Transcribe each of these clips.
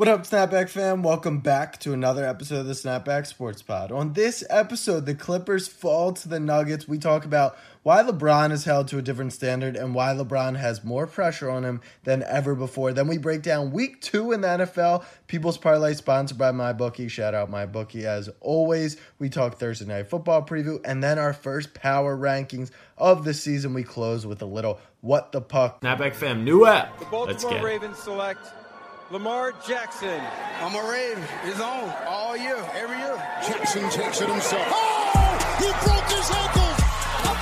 What up, Snapback fam? Welcome back to another episode of the Snapback Sports Pod. On this episode, the Clippers fall to the Nuggets. We talk about why LeBron is held to a different standard and why LeBron has more pressure on him than ever before. Then we break down week two in the NFL. People's Parlay sponsored by MyBookie. Shout out MyBookie as always. We talk Thursday Night Football preview and then our first power rankings of the season. We close with a little What the Puck. Snapback fam, new app. The Let's Baltimore get it. Ravens select Lamar Jackson. I'm a Raven. It's on all year, every year. Jackson takes it himself. Oh! He broke his ankles! Oh,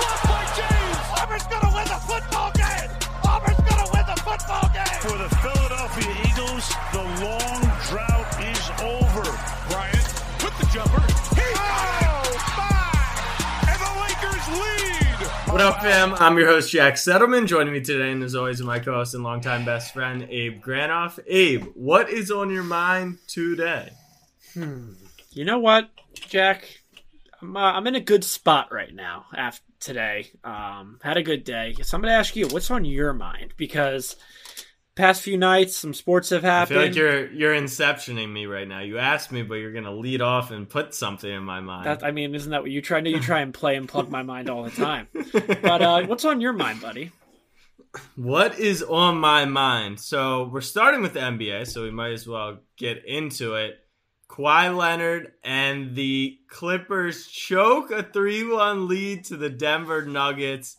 blocked by James! Auburn's gonna win the football game! Auburn's gonna win the football game! For the Philadelphia Eagles, the long drought is over. Bryant with the jumper. What up, fam? I'm your host, Jack Settleman. Joining me today, and as always, my co host and longtime best friend, Abe Granoff. Abe, what is on your mind today? You know what, Jack? I'm, uh, I'm in a good spot right now after today. Um, had a good day. So I'm going to ask you, what's on your mind? Because past few nights, some sports have happened. I feel like you're you're inceptioning me right now. You asked me, but you're gonna lead off and put something in my mind. that, I mean, isn't that what you try? Know you try and play and plug my mind all the time. But uh, what's on your mind, buddy? What is on my mind? So we're starting with the NBA, so we might as well get into it. Kawhi Leonard and the Clippers choke a 3-1 lead to the Denver Nuggets.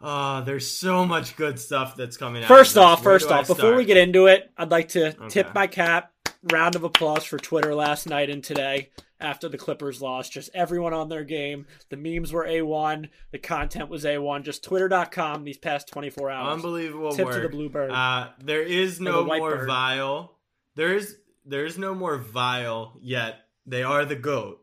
Oh, there's so much good stuff that's coming out. First of off, first off, before we get into it, I'd like to tip my cap. Round of applause for Twitter last night and today after the Clippers lost. Just everyone on their game. The memes were A1. The content was A1. Just twitter.com these past 24 hours. Unbelievable Tip work. to the Bluebird. Uh, there is no white more bird. vile. There is there is no more vile yet. They are the goat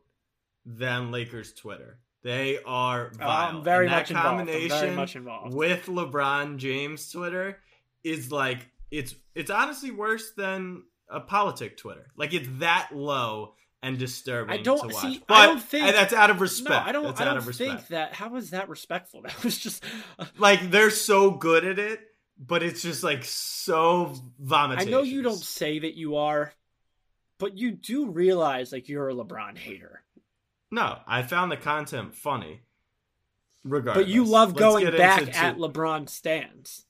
than Lakers Twitter. They are Oh, vile. I'm very much very combination much involved. with LeBron James Twitter is like it's it's honestly worse than a politic Twitter. Like it's that low and disturbing I don't- to watch. see, I don't think- that's out of respect. no, I don't. That's I out don't of respect. think that. How was that respectful? That was just. Uh, like they're so good at it, but it's just like so vomitous. I know you don't say that you are, but you do realize like you're a LeBron hater. No, I found the content funny. Regardless, But you love Let's going back into at LeBron stands.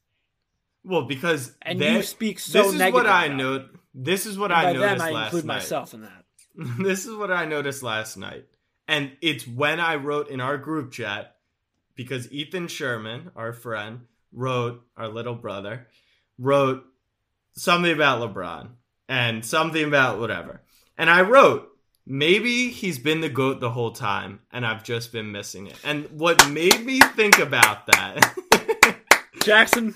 Well, because And they- you speak so This is what I about know. This is what And I by noticed them, I last include night. myself in that. this is what I noticed last night, and it's when I wrote in our group chat because Ethan Sherman, our friend, wrote our little brother, wrote something about LeBron and something about whatever, and I wrote. Maybe he's been the goat the whole time, and I've just been missing it. And what made me think about that Jackson,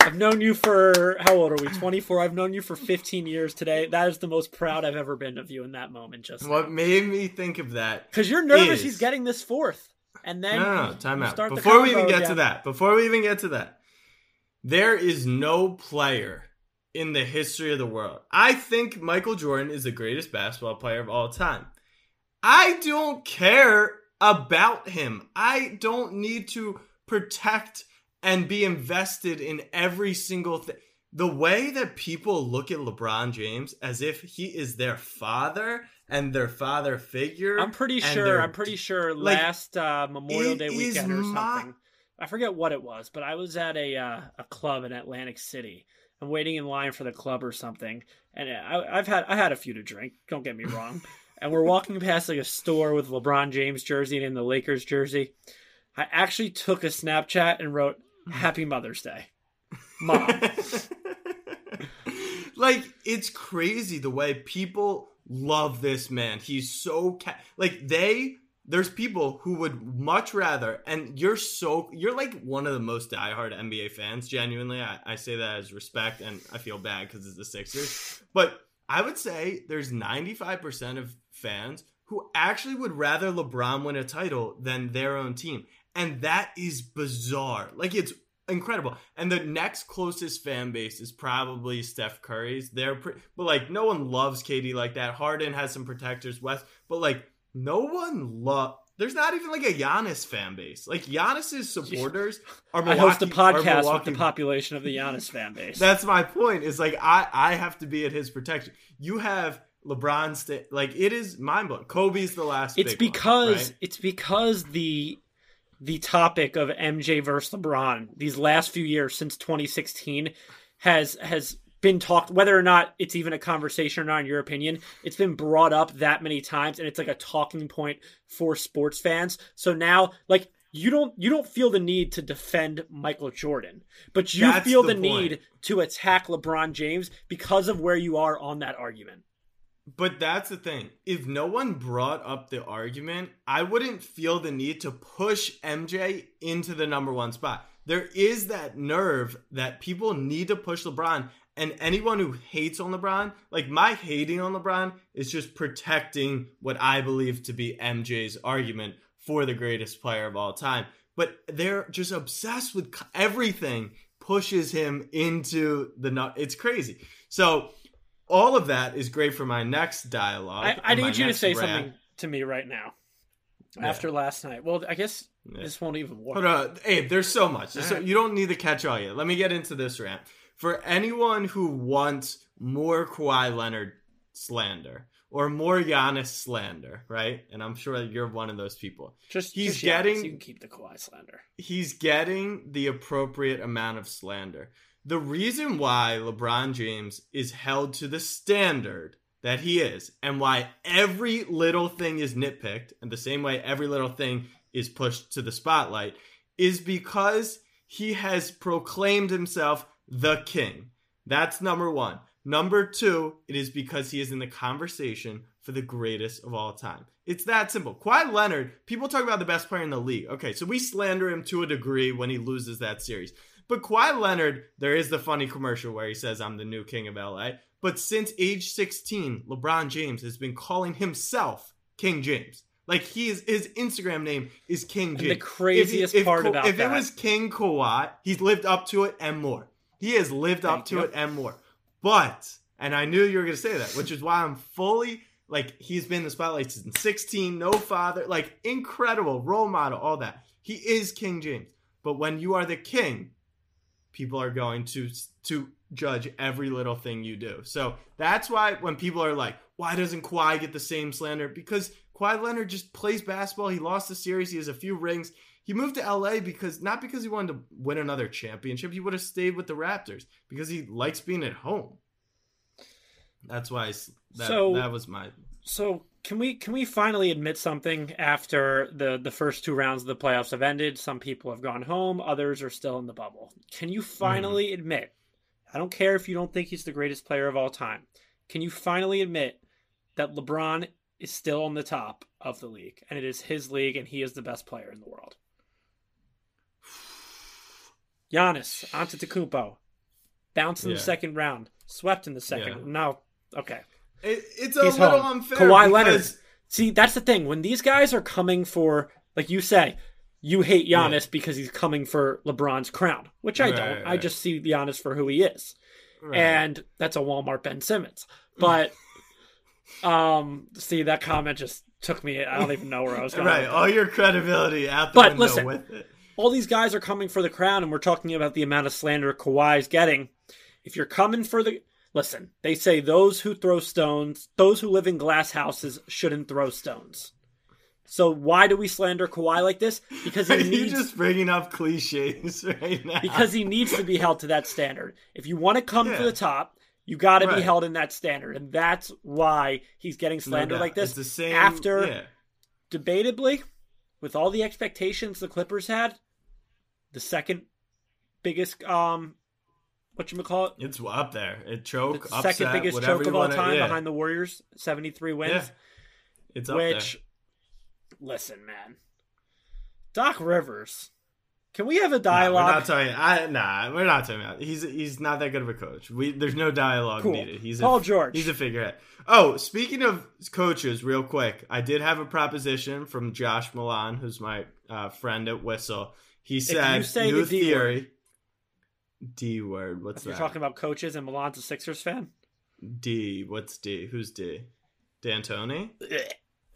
I've known you for how old are we? 24. I've known you for 15 years today. That is the most proud I've ever been of you in that moment. Just What made me think of that? because you're nervous, is- he's getting this fourth, and then No, no, no, time out. Before we even get to that, before we even get to that, there is no player in the history of the world. I think Michael Jordan is the greatest basketball player of all time. I don't care about him. I don't need to protect and be invested in every single thing. The way that people look at LeBron James as if he is their father and their father figure. I'm pretty sure. their- I'm pretty sure like, last uh, Memorial Day weekend or my- something. I forget what it was, but I was at a uh, a club in Atlantic City. I'm waiting in line for the club or something, and I, I've had I had a few to drink. Don't get me wrong. and we're walking past like a store with LeBron James jersey and the Lakers jersey. I actually took a Snapchat and wrote "Happy Mother's Day, Mom." like it's crazy the way people love this man. He's so ca- like they there's people who would much rather and you're so you're like one of the most diehard NBA fans genuinely. I, I say that as respect and I feel bad because it's the Sixers. But I would say there's 95% of fans who actually would rather LeBron win a title than their own team. And that is bizarre. Like it's incredible. And the next closest fan base is probably Steph Curry's. They're pre- but like no one loves KD like that. Harden has some protectors, West, but like no one love There's not even like a Giannis fan base. Like Giannis's supporters are I host a podcast with the population of the Giannis fan base. That's my point. Is like I I have to be at his protection. You have LeBron. Sta- like it is mind blowing. Kobe's the last. it's big one, because right? it's because the the topic of MJ versus LeBron these last few years since 2016 has has been talked whether or not it's even a conversation or not in your opinion it's been brought up that many times and it's like a talking point for sports fans so now like you don't you don't feel the need to defend Michael Jordan but you That's feel the the, need to attack LeBron James because of where you are on that argument But that's the thing. If no one brought up the argument, I wouldn't feel the need to push MJ into the number one spot. There is that nerve that people need to push LeBron. And anyone who hates on LeBron, like my hating on LeBron, is just protecting what I believe to be MJ's argument for the greatest player of all time. But they're just obsessed with everything pushes him into the nut. It's crazy. So all of that is great for my next dialogue. I, I need you to say rant. something to me right now. Yeah. After last night. Well, I guess Yeah. this won't even work. Hold on, Abe. There's so much. There's so, Alright. you don't need to catch all yet. Let me get into this rant. For anyone who wants more Kawhi Leonard slander or more Giannis slander, right? And I'm sure that you're one of those people. Just He's just Giannis. getting- You can keep the Kawhi slander. he's getting the appropriate amount of slander. The reason why LeBron James is held to the standard that he is, and why every little thing is nitpicked, and the same way every little thing is pushed to the spotlight, is because he has proclaimed himself the king. That's number one. Number two, it is because he is in the conversation for the greatest of all time. It's that simple. Kawhi Leonard, people talk about the best player in the league. Okay, so we slander him to a degree when he loses that series. But Kawhi Leonard, there is the funny commercial where he says, I'm the new king of LA. But since age 16, LeBron James has been calling himself King James. Like he is, his Instagram name is King And James. the craziest if, if, part Ka- about if that- it was King Kawhi, he's lived up to it and more. He has lived up Thank to you. it and more. But, and I knew you were going to say that, which is why I'm fully like he's been in the spotlight since 16, no father, like incredible role model, all that. He is King James. But when you are the king, people are going to to judge every little thing you do. So that's why when people are like, why doesn't Kawhi get the same slander? Because Kawhi Leonard just plays basketball. He lost the series. He has a few rings. He moved to LA because not because he wanted to win another championship. He would have stayed with the Raptors because he likes being at home. That's why I that, So- that was my So can we can we finally admit something after the the first two rounds of the playoffs have ended? Some people have gone home, others are still in the bubble. Can you mm-hmm. finally admit? I don't care if you don't think he's the greatest player of all time. Can you finally admit that LeBron is still on the top of the league and it is his league and he is the best player in the world? Giannis, Antetokounmpo, bounced in Yeah. the second round, swept in the second. Yeah. No, okay. it, it's a He's little home. unfair. Kawhi Leonard. See, that's the thing. When these guys are coming for, like you say, you hate Giannis because he's coming for LeBron's crown, which I Right, don't. I just see Giannis for who he is, Right. and that's a Walmart Ben Simmons. But, um, see, that comment just took me. I don't even know where I was going. right, all your credibility out the But window listen, with it. all these guys are coming for the crown, and we're talking about the amount of slander Kawhi's getting. If you're coming for the listen, they say those who throw stones, those who live in glass houses, shouldn't throw stones. So why do we slander Kawhi like this? Because Are he you needs just bringing up cliches right now? because he needs to be held to that standard. If you want to come Yeah. to the top, you got to be held in that standard, and that's why he's getting slandered doubt. like this. It's the same after yeah. debatably, with all the expectations the Clippers had, the second biggest um what you call it? It's up there. It choke, The upset, second biggest choke of all wanna- time yeah. behind the Warriors, 73 wins. Yeah. It's up which listen, man. Doc Rivers. Can we have a there. No, we're dialogue? not talking. I nah, we're not talking about. He's he's not that good of a coach. We there's no dialogue Cool. needed. He's Paul a, George. He's a figurehead. Oh, speaking of coaches, real quick, I did have a proposition from Josh Milan, who's my uh, friend at Whistle. He said new D theory. D word. What's if you're talking about coaches and Milan's a Sixers fan. D. What's D? Who's D? D'Antoni?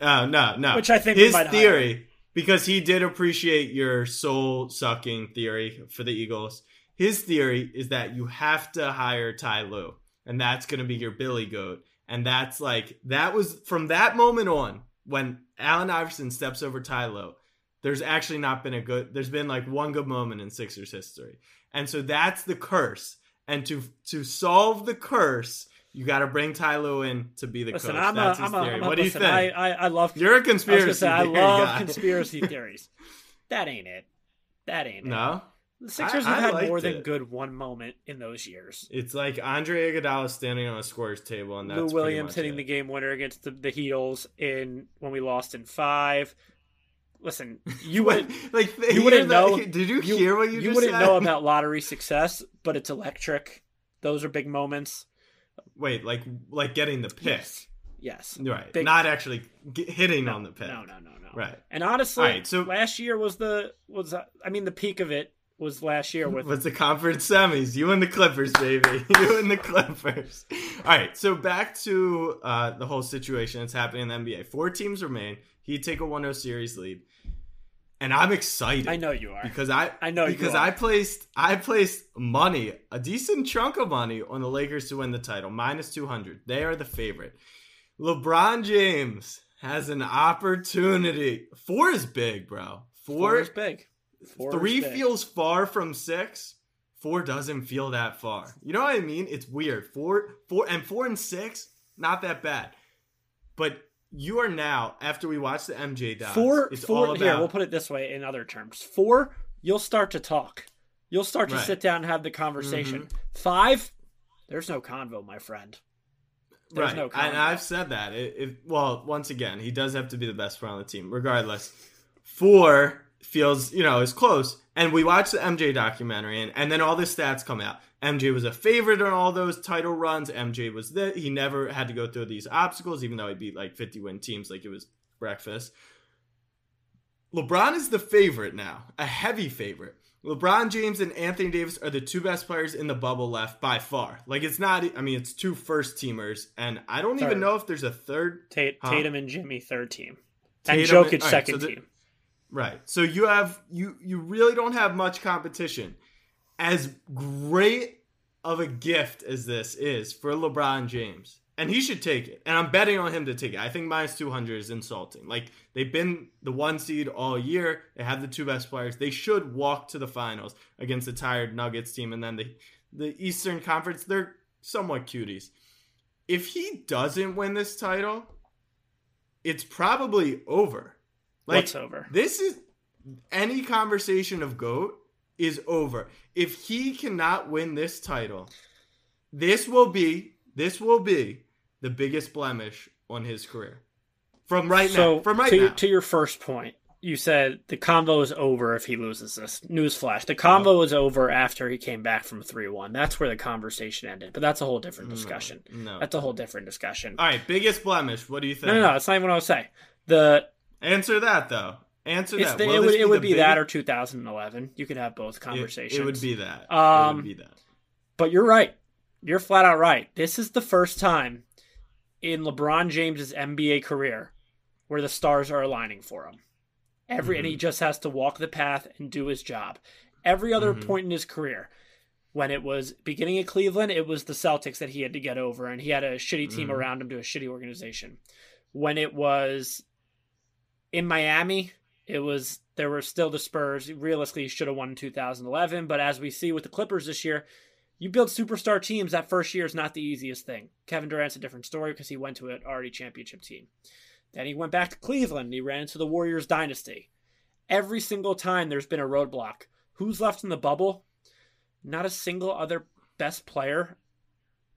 Oh no, no. Which I think his might theory. Because he did appreciate your soul sucking theory for the Eagles. His theory is that you have to hire Ty Lue, and that's going to be your Billy Goat. And that's like, that was from that moment on when Allen Iverson steps over Ty Lue, there's actually not been a good, there's been like one good moment in Sixers history. And so that's the curse. And to to solve the curse, you got to bring Ty Lue in to be the Listen, coach. I'm That's a, his I'm a, theory. I'm a, what do you think? I, I, I love. You're a I conspiracy gonna say, I love guy. conspiracy theories. That ain't it. That ain't it. No, The Sixers I- have I had more than good one moment in those years. it's like Andre Iguodala standing on a scorer's table, and that's Lou Williams hitting it. the game winner against the, the Heatles in when we lost in five. Listen, you would like you wouldn't know. Did you, hear what you, said? you wouldn't said? know about lottery success, but it's electric. Those are big moments. Wait, like like getting the pick, Yes. right? Big- Not actually get, hitting on the pick. No, no, no, no. Right. And honestly, right, so- last year was the was uh, I mean the peak of it was last year with What's the conference semis? You and the Clippers, baby. you and the Clippers. All right, so back to uh, the whole situation that's happening in the NBA. Four teams remain. He'd take a 1-0 series lead, and I'm excited. I know you are. because I I know you because. I placed I placed money, a decent chunk of money on the Lakers to win the title, minus 200. They are the favorite. LeBron James has an opportunity. Four is big, bro. Four Four, is big. Four is three big. feels far from six. Four doesn't feel that far. You know what I mean? It's weird. Four, four, and four and six, not that bad. But you are now after we watch the MJ docs. four. it's four. all Here, we'll put it this way in other terms. Four, you'll start to talk. You'll start to Right. sit down and have the conversation. Mm-hmm. Five, there's no convo, my friend. There's right. no and. I've said that. It, it, well, once again, he does have to be the best player on the team, regardless. Four feels, you know, is close. And we watch the MJ documentary, and, and then all the stats come out. MJ was a favorite on all those title runs. MJ was that he never had to go through these obstacles, even though he beat like 50 win teams like it was breakfast. LeBron is the favorite now, a heavy favorite. LeBron James and Anthony Davis are the two best players in the bubble left by far. Like it's not, I mean, it's two first teamers, and I don't Third. even know if there's a third. Tate, Huh? Tatum and Jimmy third team, and Tatum Jokic and- all right, second so the- team. Right. So you have you you really don't have much competition. As great of a gift as this is for LeBron James, and he should take it. And I'm betting on him to take it. I think minus 200 is insulting. Like they've been the one seed all year. They have the two best players. They should walk to the finals against the tired Nuggets team, and then the the Eastern Conference. They're somewhat cuties. If he doesn't win this title, it's probably over. Like, What's over? This is any conversation of GOAT is over. If he cannot win this title, this will be this will be the biggest blemish on his career. From right so now. From right to, now. to your first point, you said the convo is over if he loses this. Newsflash: the convo uh-huh. is over after he came back from three one. That's where the conversation ended. But that's a whole different mm, discussion. no. That's a whole different discussion. All right, biggest blemish. What do you think? No, no, no. That's not even what I was saying. The Answer that though. Answer that. the, it would it would the be that or 2011. You could have both conversations. it would be that. it Um, would be that. But you're right. You're flat out right. This is the first time in LeBron James's NBA career where the stars are aligning for him. Every and he mm-hmm. just has to walk the path and do his job. Every other mm-hmm. point in his career, when it was beginning at Cleveland, it was the Celtics that he had to get over, and he had a shitty team mm-hmm. around him to a shitty organization. When it was in Miami, it was there were still the Spurs. Realistically, he should have won in 2011, but as we see with the Clippers this year, you build superstar teams. That first year is not the easiest thing. Kevin Durant's a different story because he went to an already championship team. Then he went back to Cleveland. And he ran into the Warriors dynasty. Every single time there's been a roadblock. Who's left in the bubble? Not a single other best player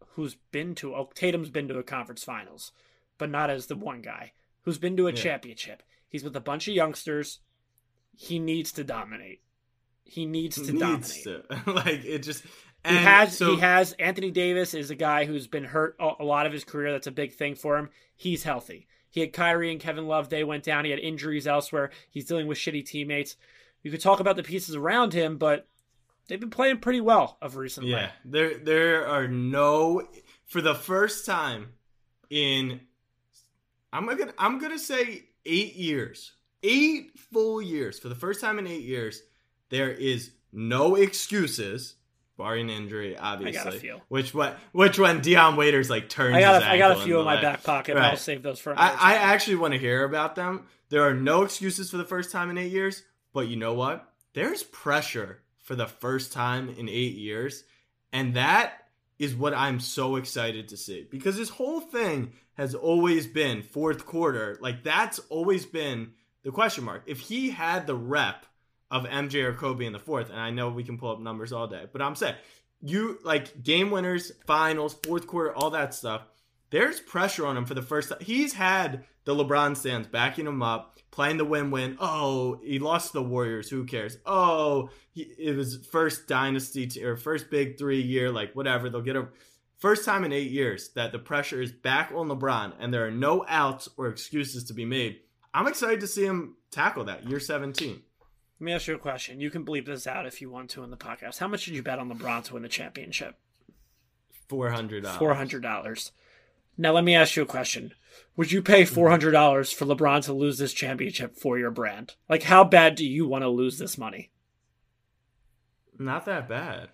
who's been to. Oh, Tatum's been to a conference finals, but not as the one guy who's been to a Yeah. championship. He's with a bunch of youngsters. He needs to dominate. He needs to Needs dominate. to. like it just He has so- he has Anthony Davis is a guy who's been hurt a a lot of his career. That's a big thing for him. He's healthy. He had Kyrie and Kevin Love. They went down. He had injuries elsewhere. He's dealing with shitty teammates. You could talk about the pieces around him, but they've been playing pretty well of recently. Yeah, there there are no for the first time in I'm gonna I'm gonna say eight years eight full years, for the first time in eight years, there is no excuses, barring injury, obviously. few. Which what which when Dion Waiters like turns. I got his a, I got a few in in my leg. back pocket. but I'll save those for. I, I actually want to hear about them. There are no excuses for the first time in eight years, but you know what? There's pressure for the first time in eight years, and that is what I'm so excited to see because this whole thing has always been fourth quarter. Like that's always been the question mark. If he had the rep of MJ or Kobe in the fourth, and I know we can pull up numbers all day, but I'm saying you like game winners, finals, fourth quarter, all that stuff. There's pressure on him for the first time. He's had the LeBron stands backing him up, playing the win-win. Oh, he lost to the Warriors. Who cares? Oh, he, it was first dynasty t- or first big three year, like whatever. They'll get a first time in eight years that the pressure is back on LeBron and there are no outs or excuses to be made. I'm excited to see him tackle that year 17. Let me ask you a question. You can bleep this out if you want to in the podcast. How much did you bet on LeBron to win the championship? Four hundred dollars. Four hundred dollars. Now let me ask you a question. Would you pay four hundred dollars for LeBron to lose this championship for your brand? Like, how bad do you want to lose this money? Not that bad.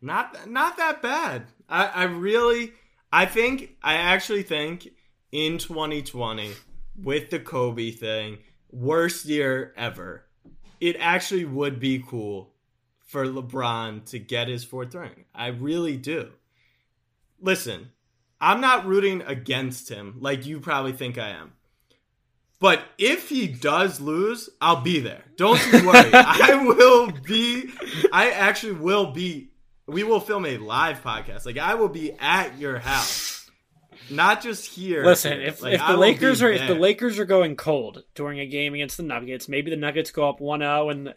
Not not that bad. I, I really I think I actually think in 2020 with the Kobe thing, worst year ever. It actually would be cool for LeBron to get his fourth ring. I really do. Listen, I'm not rooting against him like you probably think I am. But if he does lose, I'll be there. Don't you worry. I will be. I actually will be. We will film a live podcast. Like I will be at your house, not just here. Listen, if, Like, if the Lakers are if the. Lakers are going cold during a game against the Nuggets, maybe the Nuggets go up 1-0 and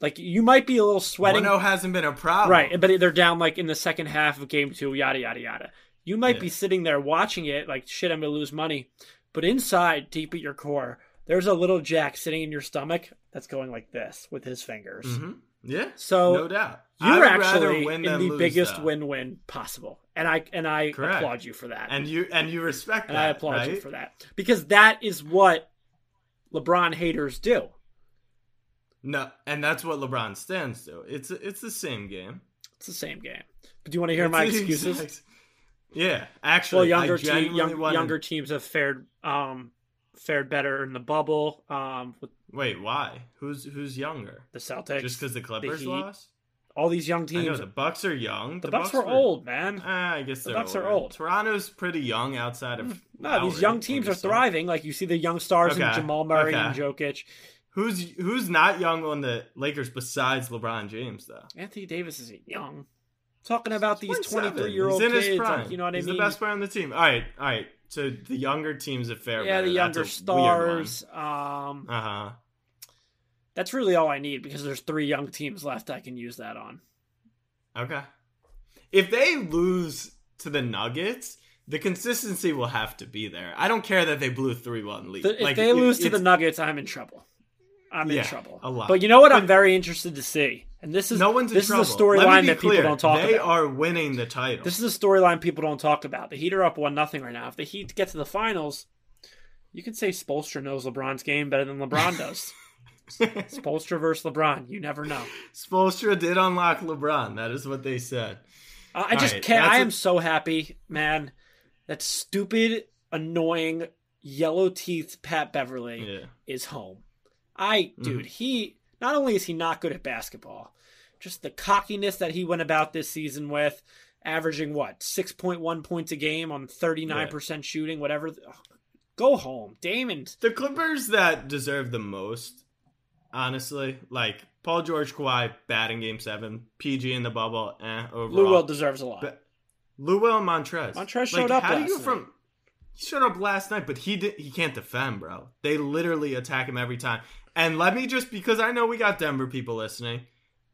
like you might be a little sweating. 1-0 hasn't been a problem, Right, but they're down like in the second half of game 2, yada yada yada. You might be sitting there watching it like shit I'm going to lose money. But inside, deep at your core, there's a little Jack sitting in your stomach that's going like this with his fingers. Mhm. Yeah, So no doubt. You're actually in the lose, biggest though. win-win possible, and I and I Correct. applaud you for that. and you and you respect and that. I applaud you for that because that is what LeBron haters do. No, and that's what LeBron stands to. It's it's the same game. It's the same game. But do you want to hear It's my excuses? exact- Yeah, actually, well, younger te- young, younger teams have fared um fared better in the bubble um with Wait, why? Who's who's younger? the Celtics. Just because the Clippers Heat. lost? all these young I know the Bucks are young. the, Bucks, were old, man. Ah, I guess The Bucks are old. Toronto's pretty young outside of. No, Lowry, these young teams are thriving. Like you see the young stars in Jamal Murray okay. and Jokic. Who's who's not young on the Lakers besides LeBron James though? Anthony Davis isn't young. Talking about these 23 year old He's in his kids, prime. like, you know what He's I mean? the best player on the team. All right, all right. So the younger teams have fared yeah, better. the younger a stars. Um. Uh huh. that's really all I need because there's three young teams left I can use that on. Okay. If they lose to the Nuggets, the consistency will have to be there. I don't care that they blew three one lead. The- if Like, they it- lose to the Nuggets, I'm in trouble. I'm in trouble. a lot. But you know what? I'm very interested to see, and this is no one's this trouble. is a storyline that clear. people don't talk They about. They are winning the title. This is a storyline people don't talk about. The Heat are up one nothing right now. If the Heat get to the finals, you can say Spoelstra knows LeBron's game better than LeBron does. Spoelstra versus LeBron, you never know. Spoelstra did unlock LeBron. That is what they said. Uh, I just right, can't. I I a- am so happy, man. That stupid, annoying, yellow teeth Pat Beverley Yeah. Is home. I, dude, he not only is he not good at basketball, just the cockiness that he went about this season with, averaging what six point one points a game on thirty nine percent shooting, whatever. Ugh, Go home, Damon. The Clippers that deserve the most, honestly, like Paul George, Kawhi, batting game seven, PG in the bubble, eh, overall. Lou Will deserves a lot. But- Lou Will and Montrez. Montrez showed up How do you from? He showed up last night, but he did. He can't defend, bro. They literally attack him every time. And let me just because I know we got Denver people listening.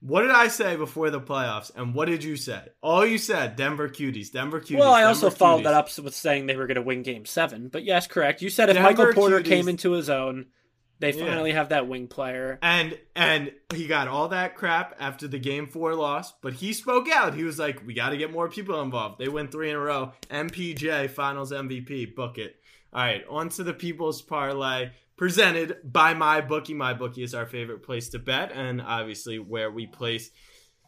What did I say before the playoffs? And what did you say? All you said, Denver cuties, Denver cuties. Well, I also Denver followed cuties. that up with saying they were going to win Game Seven. But yes, correct. You said if Denver Michael Porter cuties- came into his own, they Yeah. finally have that wing player. And and he got all that crap after the game four loss, but he spoke out. He was like, "We got to get more people involved." They win three in a row. MPJ Finals MVP, book it. All right, on to the People's Parlay. Presented by my bookie. My bookie is our favorite place to bet, and obviously where we place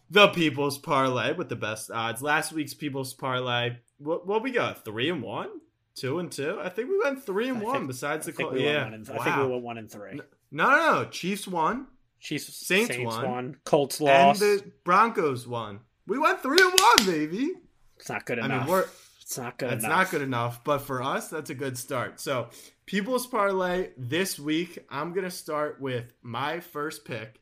the People's Parlay with the best odds. Last week's People's Parlay, what, what we got? Three and one, two and two. I think we went three and I one. think- besides I the call, we yeah, and wow. I think we went one and three. no, no, no. Chiefs won, Chiefs, Saints Saints, won. won. Colts and lost. the Broncos won. We went three and one, baby. it's not good I enough. mean, we're it's not good enough. not good enough, but for us, that's a good start. So, People's Parlay this week, I'm going to start with my first pick.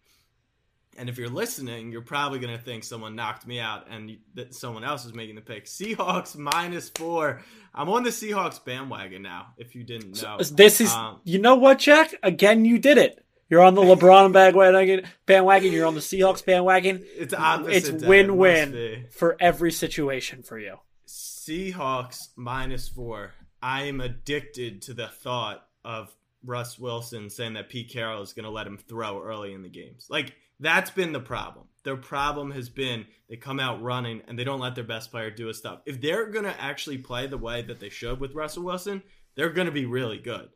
And if you're listening, you're probably going to think someone knocked me out and that someone else is making the pick. Seahawks minus four. I'm on the Seahawks bandwagon now, if you didn't know. This is, Um, you know what, Jack? Again, you did it. You're on the LeBron bandwagon. Bandwagon. You're on the Seahawks bandwagon. it's opposite. It's. It win-win be. for every situation for you. Seahawks minus four. I am addicted to the thought of Russ Wilson saying that Pete Carroll is going to let him throw early in the games. Like, that's been the problem. Their problem has been they come out running and they don't let their best player do his stuff. If they're going to actually play the way that they should with Russell Wilson, they're going to be really good.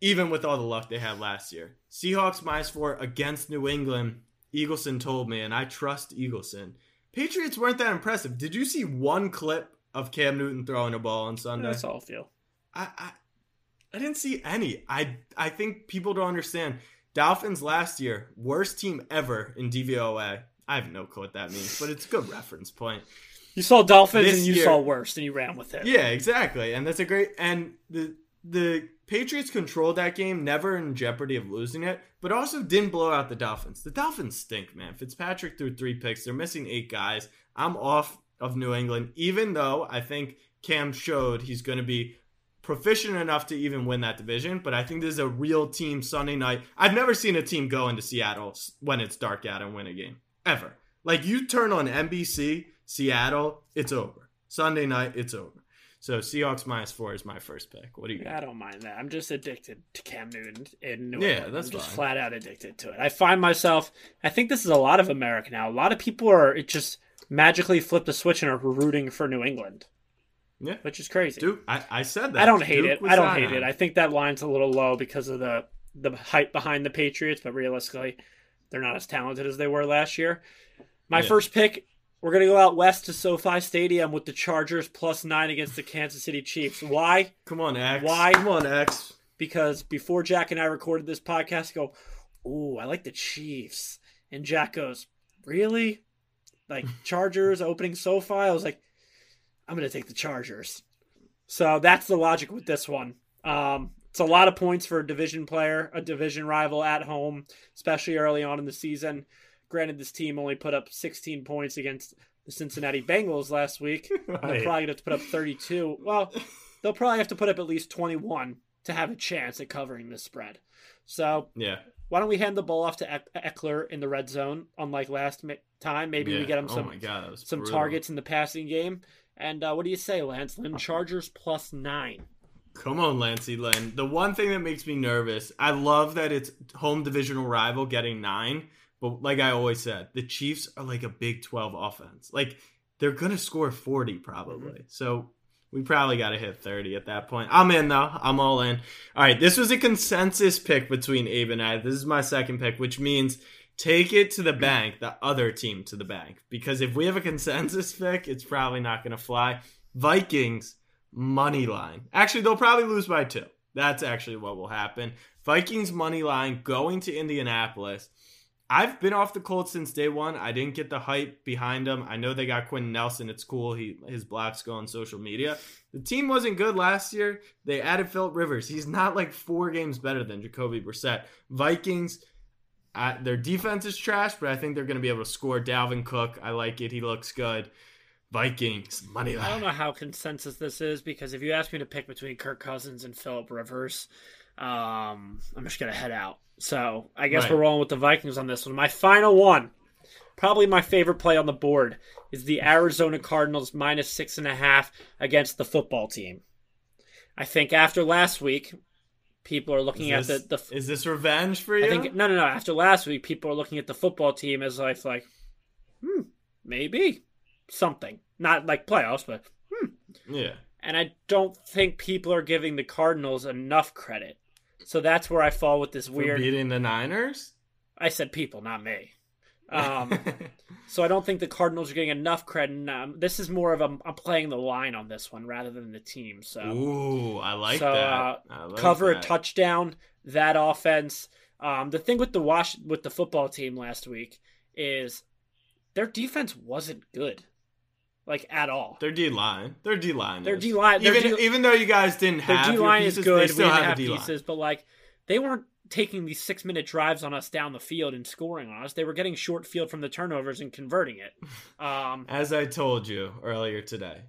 Even with all the luck they had last year. Seahawks minus four against New England. Eagleson told me, and I trust Eagleson. Patriots weren't that impressive. Did you see one clip of Cam Newton throwing a ball on Sunday? That's all I feel. I, I I didn't see any. I I think people don't understand. Dolphins last year, worst team ever in DVOA. I have no clue what that means, but it's a good reference point. You saw Dolphins This and you year- saw worst, and you ran with it. Yeah, exactly. And that's a great and the the Patriots controlled that game, never in jeopardy of losing it, but also didn't blow out the Dolphins. The Dolphins stink, man. Fitzpatrick threw three picks. They're missing eight guys. I'm off of New England, even though I think Cam showed he's going to be proficient enough to even win that division. But I think this is a real team Sunday night. I've never seen a team go into Seattle when it's dark out and win a game ever. Like you turn on NBC, Seattle, it's over. Sunday night, it's over. So Seahawks minus four is my first pick. What do you got? I don't mind that. I'm just addicted to Cam Newton in New England. Yeah, that's I'm just fine. flat out addicted to it. I find myself. I think this is a lot of America now. A lot of people are it just magically flip the switch and are rooting for New England, Yeah, which is crazy. I, I said that. I don't hate Duke it. I don't on hate it. it. I think that line's a little low because of the the hype behind the Patriots, but realistically, they're not as talented as they were last year. My Yeah. first pick, we're gonna go out west to SoFi Stadium with the Chargers plus nine against the Kansas City Chiefs. Why? Come on, X. Why? Come on, X. Because before Jack and I recorded this podcast, I go, "Ooh, I like the Chiefs," and Jack goes, "Really? Like Chargers opening SoFi?" I was like, "I'm gonna take the Chargers." So that's the logic with this one. Um, it's a lot of points for a division player, a division rival at home, especially early on in the season. Granted, this team only put up 16 points against the Cincinnati Bengals last week. They're probably going to have to put up 32. Well, they'll probably have to put up at least 21 to have a chance at covering this spread. So Yeah. why don't we hand the ball off to Ekeler in the red zone, unlike last time? Maybe yeah. we get him oh some my God, some brutal. targets in the passing game. And uh, what do you say, Lance Lynn? Chargers plus nine. Come on, Lancey Lynn. The one thing that makes me nervous, I love that it's home divisional rival getting nine, but like I always said, the Chiefs are like a Big 12 offense. Like they're going to score 40 probably. Mm-hmm. So we probably got to hit 30 at that point. I'm in though. I'm all in. All right, this was a consensus pick between Abe and I. This is my second pick, which means take it to the hmm. bank, the other team to the bank. Because if we have a consensus pick, it's probably not going to fly. Vikings money line. Actually, they'll probably lose by two. That's actually what will happen. Vikings money line going to Indianapolis. I've been off the Colts since day one. I didn't get the hype behind them. I know they got Quenton Nelson. It's cool. He his blocks go on social media. The team wasn't good last year. They added Philip Rivers. He's not like four games better than Jacoby Brissett. Vikings. Uh, their defense is trash, but I think they're going to be able to score. Dalvin Cook, I like it. He looks good. Vikings money I don't know how consensus this is because if you ask me to pick between Kirk Cousins and Philip Rivers, um, I'm just gonna head out. So I guess Right. we're rolling with the Vikings on this one. My final one, probably my favorite play on the board, is the Arizona Cardinals minus six and a half against the football team. I think after last week, people are looking Is at this, the the is this revenge for you? I think no, no, no. After last week, people are looking at the football team as like, like, hmm, maybe something. Not like playoffs, but yeah. and I don't think people are giving the Cardinals enough credit. So that's where I fall with this For weird. beating the Niners. I said people, not me. Um, so I don't think the Cardinals are getting enough credit. Um, this is more of a I'm playing the line on this one rather than the team. So Ooh, I like so that. uh, I like cover that. a touchdown. That offense. Um, the thing with the wash with the football team last week is their defense wasn't good, like at all. Their D line. Their D line. Their is. D-line- Even D- even though you guys didn't have Their D line is pieces, good. they We still didn't have have pieces, but like they weren't taking these six minute drives on us down the field and scoring on us. They were getting short field from the turnovers and converting it. Um, As I told you earlier today,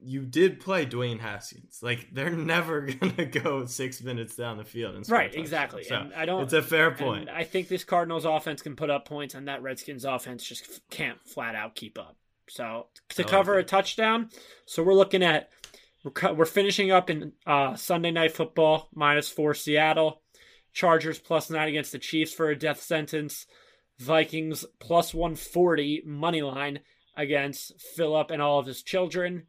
you did play Dwayne Haskins. Like they're never gonna go six minutes down the field and score right, exactly. So and I don't. it's a fair point. And I think this Cardinals offense can put up points, and that Redskins offense just can't flat out keep up. So to like cover a touchdown, so we're looking at we're, we're finishing up in uh, Sunday night football minus four Seattle, Chargers plus nine against the Chiefs for a death sentence, Vikings plus one forty money line against Philip and all of his children,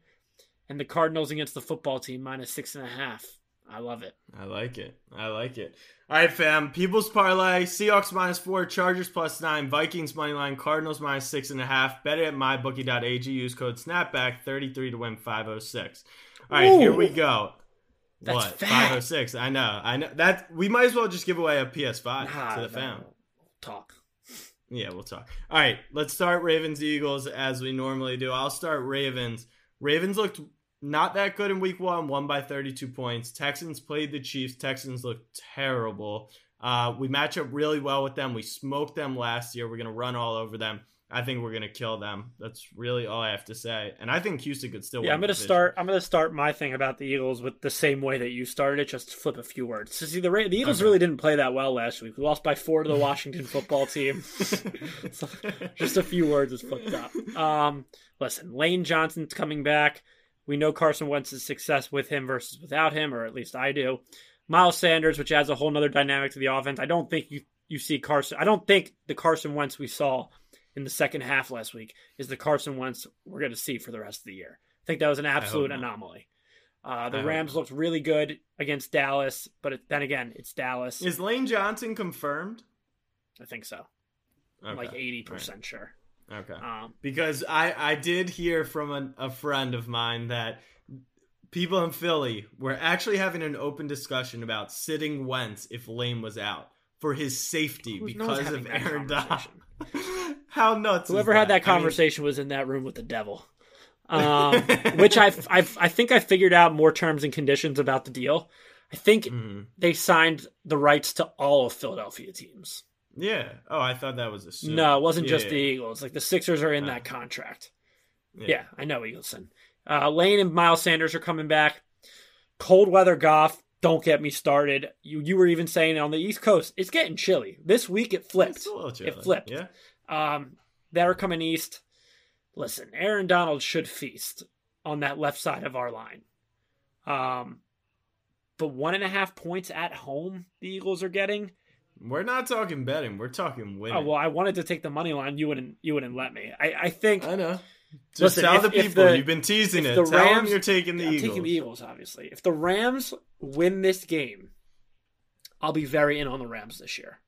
and the Cardinals against the football team minus six and a half. I love it. I like it. I like it. All right, fam. People's parlay: Seahawks minus four, Chargers plus nine, Vikings money line, Cardinals minus six and a half. Bet it at mybookie.ag. Use code Snapback thirty three to win five hundred six. All right, here we go. That's what five hundred six? I know. I know that we might as well just give away a PS five Nah, to the no. fam. Talk. Yeah, we'll talk. All right, let's start Ravens Eagles as we normally do. I'll start Ravens. Ravens looked not that good in week one, won by 32 points. Texans played the Chiefs. Texans looked terrible. Uh, we match up really well with them. We smoked them last year. We're going to run all over them. I think we're going to kill them. That's really all I have to say. And I think Houston could still Yeah, win. I'm gonna start. I'm gonna start my thing about the Eagles with the same way that you started it. Just flip a few words. So see, the Ra- the Eagles Okay. really didn't play that well last week. We lost by four to the Washington football team. So, just a few words is flipped up. Um, listen, Lane Johnson's coming back. We know Carson Wentz's success with him versus without him, or at least I do. Miles Sanders, which adds a whole nother dynamic to the offense. I don't think you you see Carson. I don't think the Carson Wentz we saw in the second half last week is the Carson Wentz we're going to see for the rest of the year. I think that was an absolute anomaly. Uh, the hope Rams looked really good against Dallas, but it, then again, it's Dallas. Is Lane Johnson confirmed? I think so. Okay. I'm like eighty percent sure. Okay. Um, because I I did hear from a, a friend of mine that people in Philly were actually having an open discussion about sitting Wentz if Lane was out for his safety Who because of Aaron Donald. How nuts! is whoever had that I mean, conversation was in that room with the devil. Um, which I I I think I figured out more terms and conditions about the deal. I think mhm. they signed the rights to all of Philadelphia teams. yeah. Oh, I thought that was a No, it wasn't Yeah, just the. Eagles. Like the Sixers are in Oh. that contract. Yeah. Yeah, I know Eagleson. Uh, Lane and Miles Sanders are coming back. Cold weather Goff. Don't get me started. You you were even saying on the East Coast, it's getting chilly. This week it flipped. It's a little chilly. It flipped. Yeah. Um, they're coming east. Listen, Aaron Donald should feast on that left side of our line. Um, but one and a half points at home, the Eagles are getting. We're not talking betting. We're talking winning. Oh well, I wanted to take the money line. You wouldn't. You wouldn't let me. I, I think I know. Just Listen, tell if- the people the- you've been teasing it. the tell them Rams- you're taking the I'm Eagles. taking the Eagles. Obviously, if the Rams win this game, I'll be very in on the Rams this year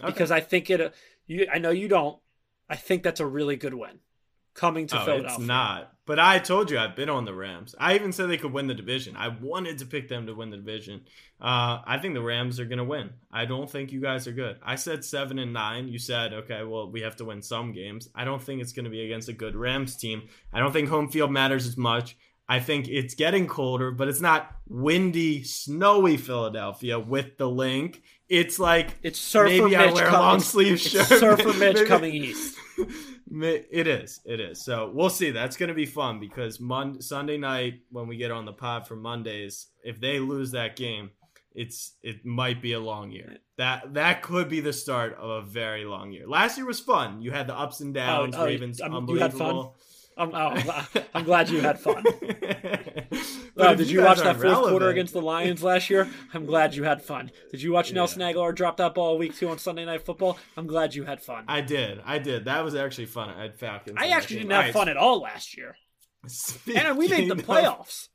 Okay. because I think it. You, I know you don't. I think that's a really good win coming to oh, Philadelphia. it's not. But I told you I've been on the Rams. I even said they could win the division. I wanted to pick them to win the division. Uh, I think the Rams are going to win. I don't think you guys are good. I said seven and nine. You said okay. Well, we have to win some games. I don't think it's going to be against a good Rams team. I don't think home field matters as much. I think it's getting colder, but it's not windy, snowy Philadelphia with the link. It's like It's Surfer maybe I Mitch wear a long sleeve it's shirt. Surfer Mitch Maybe- coming east. it is. It is. So we'll see. That's going to be fun because Mon- Sunday night when we get on the pod for Mondays, if they lose that game, it's it might be a long year. That that could be the start of a very long year. Last year was fun. You had the ups and downs. Oh, oh, Ravens um, you had fun? unbelievable. I'm, oh, I'm glad you had fun. Oh, did you, guys watch that fourth quarter against the Lions last year? I'm glad you had fun. Did you watch Nelson Agholor drop that ball week two on Sunday Night Football? I'm glad you had fun. I, I did. I did. That was actually fun. I had Falcons. on that actually didn't have fun at all last year, and we made the playoffs.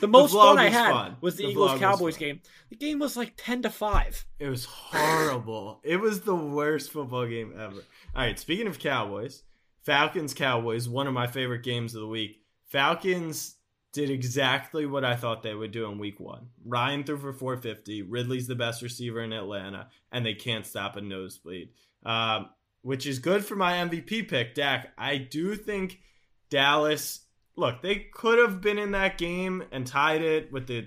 The most vlog fun I had fun. was the, The Eagles Cowboys game. The game was like ten to five. It was horrible. it was the worst football game ever. All right, speaking of Cowboys, Falcons Cowboys, one of my favorite games of the week. Falcons did exactly what I thought they would do in week one. Ryan threw for 450. Ridley's the best receiver in Atlanta, and they can't stop a nosebleed, um, which is good for my MVP pick, Dak. I do think Dallas, look, they could have been in that game and tied it with the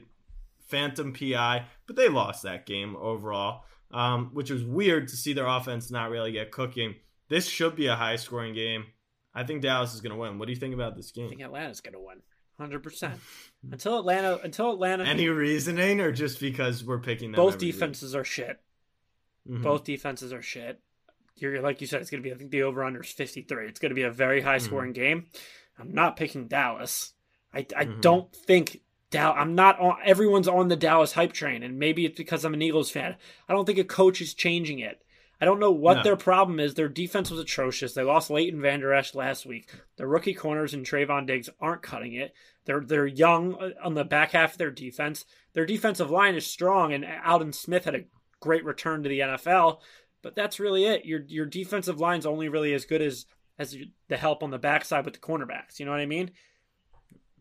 phantom PI, but they lost that game overall, um, which was weird to see their offense not really get cooking. This should be a high scoring game. I think Dallas is going to win. What do you think about this game? I think Atlanta's gonna win. Hundred percent. Until Atlanta until Atlanta Any reasoning, or just because we're picking them? both every week? defenses are shit. Mhm. Both defenses are shit. You're like you said, it's gonna be I think the over under is fifty three. It's gonna be a very high scoring game. I'm not picking Dallas. I, I Mhm. don't think Dallas. I'm not on. Everyone's on the Dallas hype train, and maybe it's because I'm an Eagles fan. I don't think a coach is changing it. I don't know what No. their problem is. Their defense was atrocious. They lost Leighton Vander Esch last week. The rookie corners and Trevon Diggs aren't cutting it. They're they're young uh, on the back half of their defense. Their defensive line is strong, and Aldon Smith had a great return to the NFL. But that's really it. Your your defensive line's only really as good as as the help on the backside with the cornerbacks. You know what I mean?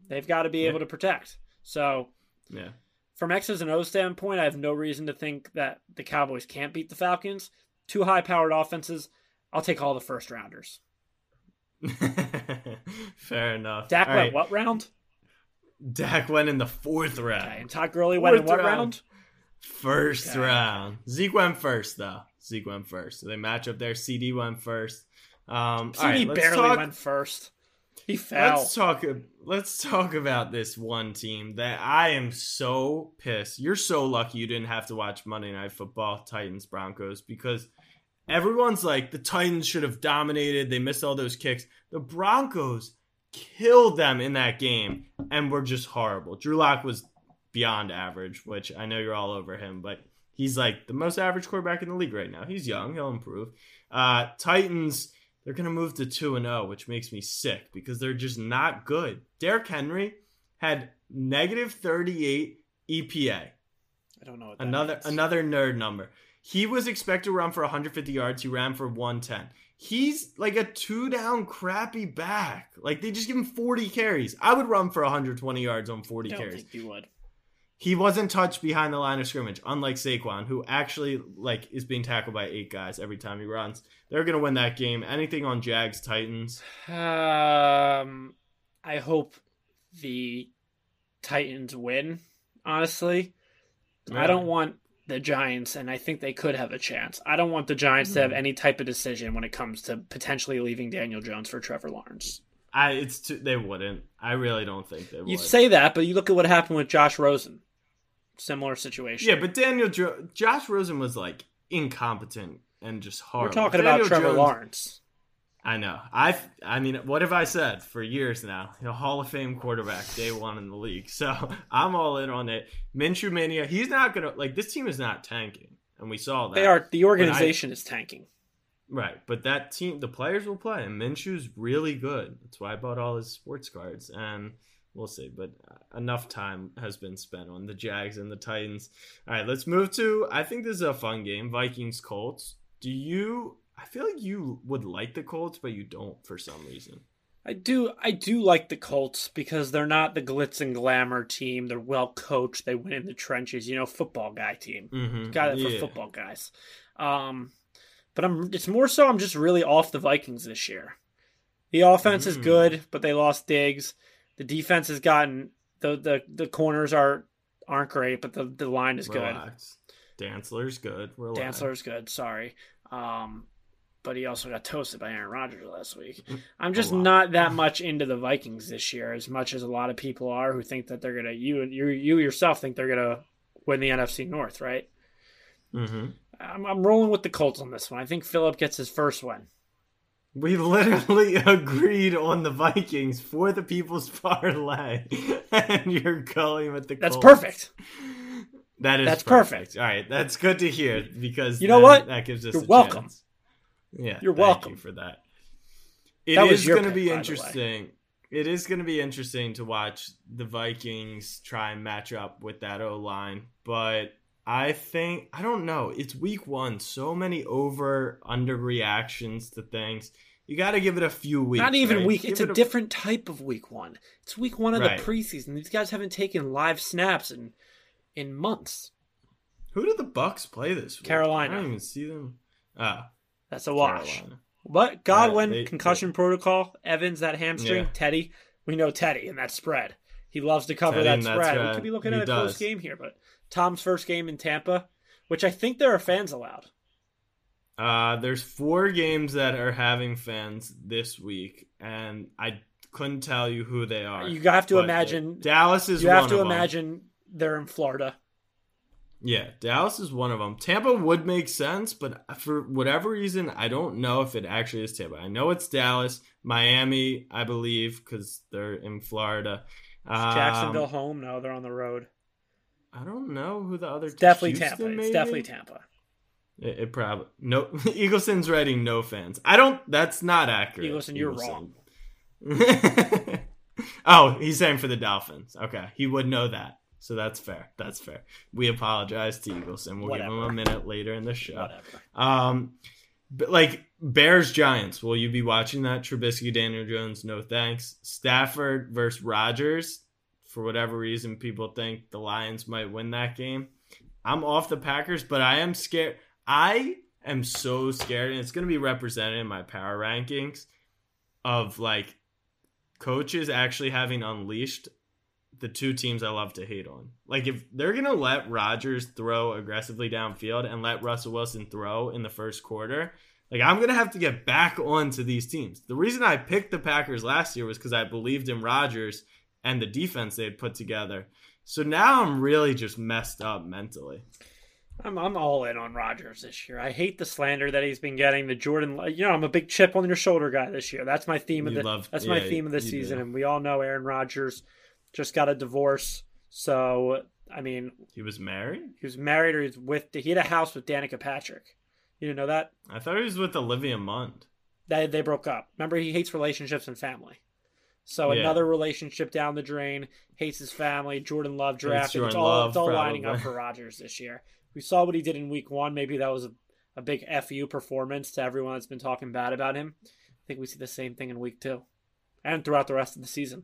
They've got to be Yeah. able to protect. So Yeah. from X's and O's standpoint, I have no reason to think that the Cowboys can't beat the Falcons. Two high powered offenses. I'll take all the first rounders. Fair enough. Dak All went right. what round? Dak went in the fourth round. Okay, and Todd Gurley went in what round. round? First Okay. round. Zeke went first though. Zeke went first. So they match up there. CeeDee went first. Um, all CeeDee right, barely talk- went first. He. Let's talk. Let's talk about this one team that I am so pissed. You're so lucky you didn't have to watch Monday Night Football, Titans Broncos, because everyone's like the Titans should have dominated. They missed all those kicks. The Broncos killed them in that game and were just horrible. Drew Lock was beyond average, which I know you're all over him, but he's like the most average quarterback in the league right now. He's young, he'll improve. Uh, Titans, they're going to move to 2 and 0, which makes me sick because they're just not good. Derrick Henry had negative 38 EPA. I don't know what that Another means. another nerd number. He was expected to run for 150 yards. He ran for 110. He's like a two down crappy back. Like they just give him 40 carries. I would run for 120 yards on 40 I don't carries. think you would. He wasn't touched behind the line of scrimmage, unlike Saquon, who actually like is being tackled by eight guys every time he runs. They're gonna win that game. Anything on Jags Titans? Um, I hope the Titans win. Honestly, I don't want the Giants, and I think they could have a chance. I don't want the Giants to have any type of decision when it comes to potentially leaving Daniel Jones for Trevor Lawrence. I it's too, they wouldn't. I really don't think they would. You say that, but you look at what happened with Josh Rosen. Similar situation. yeah, but Daniel jo- Josh Rosen was like incompetent and just hard. we're talking Daniel about Trevor Jones- Lawrence. I know. I I mean, what have I said for years now? A Hall of Fame quarterback, day one in the league. So I'm all in on it. Minshew mania. He's not gonna like this team is not tanking, and we saw that. They are. The organization is tanking. Right, but that team, the players will play, and Minshew's really good. That's why I bought all his sports cards, and we'll see. But uh, enough time has been spent on the Jags and the Titans. All right, let's move to. I think this is a fun game. Vikings Colts. Do you? I feel like you would like the Colts, but you don't for some reason. I do I do like the Colts because they're not the glitz and glamour team. They're well coached. They win in the trenches. You know, football guy team. Mm-hmm. Got it for football guys. Um, but I'm it's more so I'm just really off the Vikings this year. The offense is Mm. good, but they lost Diggs. The defense has gotten the the the corners are aren't great, but the the line is good. Relax. Dantzler's good. Relax. Dantzler's good. Sorry. Um, but he also got toasted by Aaron Rodgers last week. Mm, I'm just not that much into the Vikings this year, as much as a lot of people are who think that they're gonna. You you you yourself think they're gonna win the NFC North, right? Mm-hmm. I'm, I'm rolling with the Colts on this one. I think Philip gets his first win. We literally agreed on the Vikings for the People's Parlay, and you're going with the. That's Colts. perfect. That is That's perfect. perfect. All right, that's good to hear because You know what? That gives us. You're welcome. chance. Yeah, You're thank welcome. you for that. It That is going to be by the way. interesting. it is going to be interesting to watch the Vikings try and match up with that O line, but I think I don't know. It's week one, so many over under reactions to things. You got to give it a few weeks. Not even right? week. Give It's it a different type of week one. It's week one of Right. the preseason. These guys haven't taken live snaps in in months. Who did the Bucks play this week? Carolina. I don't even see them. Ah, That's a wash. Carolina. But Godwin, they- concussion protocol. Evans, that hamstring. Yeah. Teddy, we know Teddy and that spread. He loves to cover Teddy that and that spread. We could be looking He at a close game here. But Tom's first game in Tampa, which I think there are fans allowed. Uh, there's four games that are having fans this week, and I couldn't tell you who they are. You have to imagine. Dallas is You have to imagine they're in Florida. Yeah, Dallas is one of them. Tampa would make sense, but for whatever reason, I don't know if it actually is Tampa. I know it's Dallas, Miami, I believe, because they're in Florida. Is Um, Jacksonville home? No, they're on the road. I don't know who the other. It's definitely Houston, Tampa. It's definitely Tampa. It, it probably no. Eagleson's writing no fans. I don't. That's not accurate. Eagleson, you're wrong. oh, he's saying for the Dolphins. Okay, he would know that. So that's fair. That's fair. We apologize to Eagleson. We'll give him a minute later in the show. Whatever. Um, but like Bears Giants, will you be watching that? Trubisky, Daniel Jones, no thanks. Stafford versus Rodgers. For whatever reason, people think the Lions might win that game. I'm off the Packers, but I am scared. I am so scared, and it's going to be represented in my power rankings of like coaches actually having unleashed the two teams I love to hate on. Like if they're gonna let Rodgers throw aggressively downfield and let Russell Wilson throw in the first quarter, like I'm gonna have to get back onto these teams. The reason I picked the Packers last year was because I believed in Rodgers and the defense they had put together. So now I'm really just messed up mentally. I'm I'm all in on Rodgers this year. I hate the slander that he's been getting. The Jordan, you know, I'm a big chip on your shoulder guy this year. That's my theme of the. love- that's my theme of the season, do. and we all know Aaron Rodgers just got a divorce. So I mean, He was married? he was married or he's with. He had a house with Danica Patrick. You didn't know that? I thought he was with Olivia Munn. They they broke up. Remember, he hates relationships and family. So Yeah. another relationship down the drain. Hates his family. Jordan Love drafted. it's Jordan all Love, it's all lining up for Rodgers this year. We saw what he did in Week One. Maybe that was a, a big fu performance to everyone that's been talking bad about him. I think we see the same thing in Week Two, and throughout the rest of the season.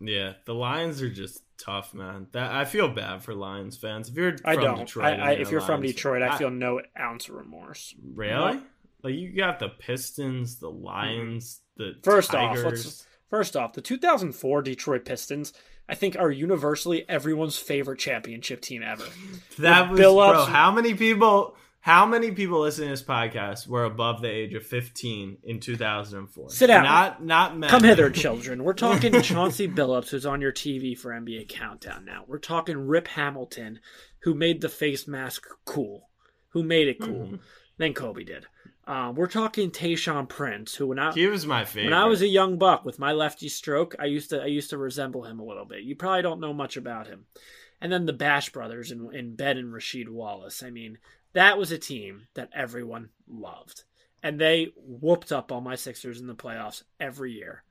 Yeah, the Lions are just tough, man. That I feel bad for Lions fans. If you're I from don't. Detroit, I, I, if you're from Detroit, fan- I feel no ounce of remorse. really like you got the Pistons, the Lions, the First Tigers. off, let's first off the 2004 Detroit Pistons. I think are universally everyone's favorite championship team ever. that with was Bill bro. Ups- How many people? How many people listening to this podcast were above the age of 15 in 2004? Sit down. Not not men. Come hither, children. We're talking Chauncey Billups, who's on your TV for NBA Countdown now. We're talking Rip Hamilton, who made the face mask cool, who made it cool. Mm-hmm. Then Kobe did. Um, we're talking Tayshaun Prince, who when I He was my favorite. when I was a young buck with my lefty stroke, I used to I used to resemble him a little bit. You probably don't know much about him. And then the Bash brothers in, in Ben and Rasheed Wallace. I mean, that was a team that everyone loved. And they whooped up all my Sixers in the playoffs every year.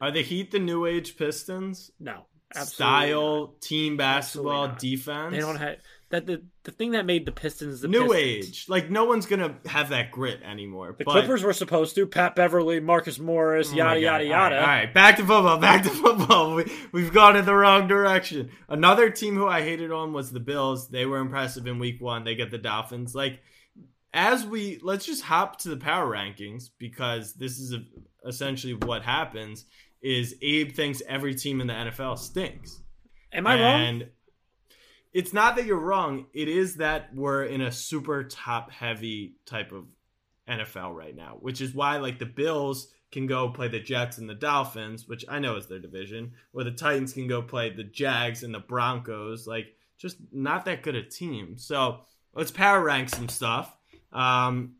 Are the Heat the new age Pistons? No. absolutely Style, not. team basketball, defense. They don't have that the the thing that made the Pistons the new Pistons- age. Like no one's gonna have that grit anymore. The but, Clippers were supposed to. Pat Beverley, Marcus Morris, Oh yada yada All yada. right, all right, back to football. Back to football. We, we've gone in the wrong direction. Another team who I hated on was the Bills. They were impressive in Week One. They get the Dolphins. Like as we let's just hop to the power rankings because this is a, essentially what happens. Is Abe thinks every team in the NFL stinks. Am I wrong? It's not that you're wrong. It is that we're in a super top heavy type of NFL right now, which is why like the Bills can go play the Jets and the Dolphins, which I know is their division, or the Titans can go play the Jags and the Broncos. Like just not that good a team. So let's power rank some stuff. Um,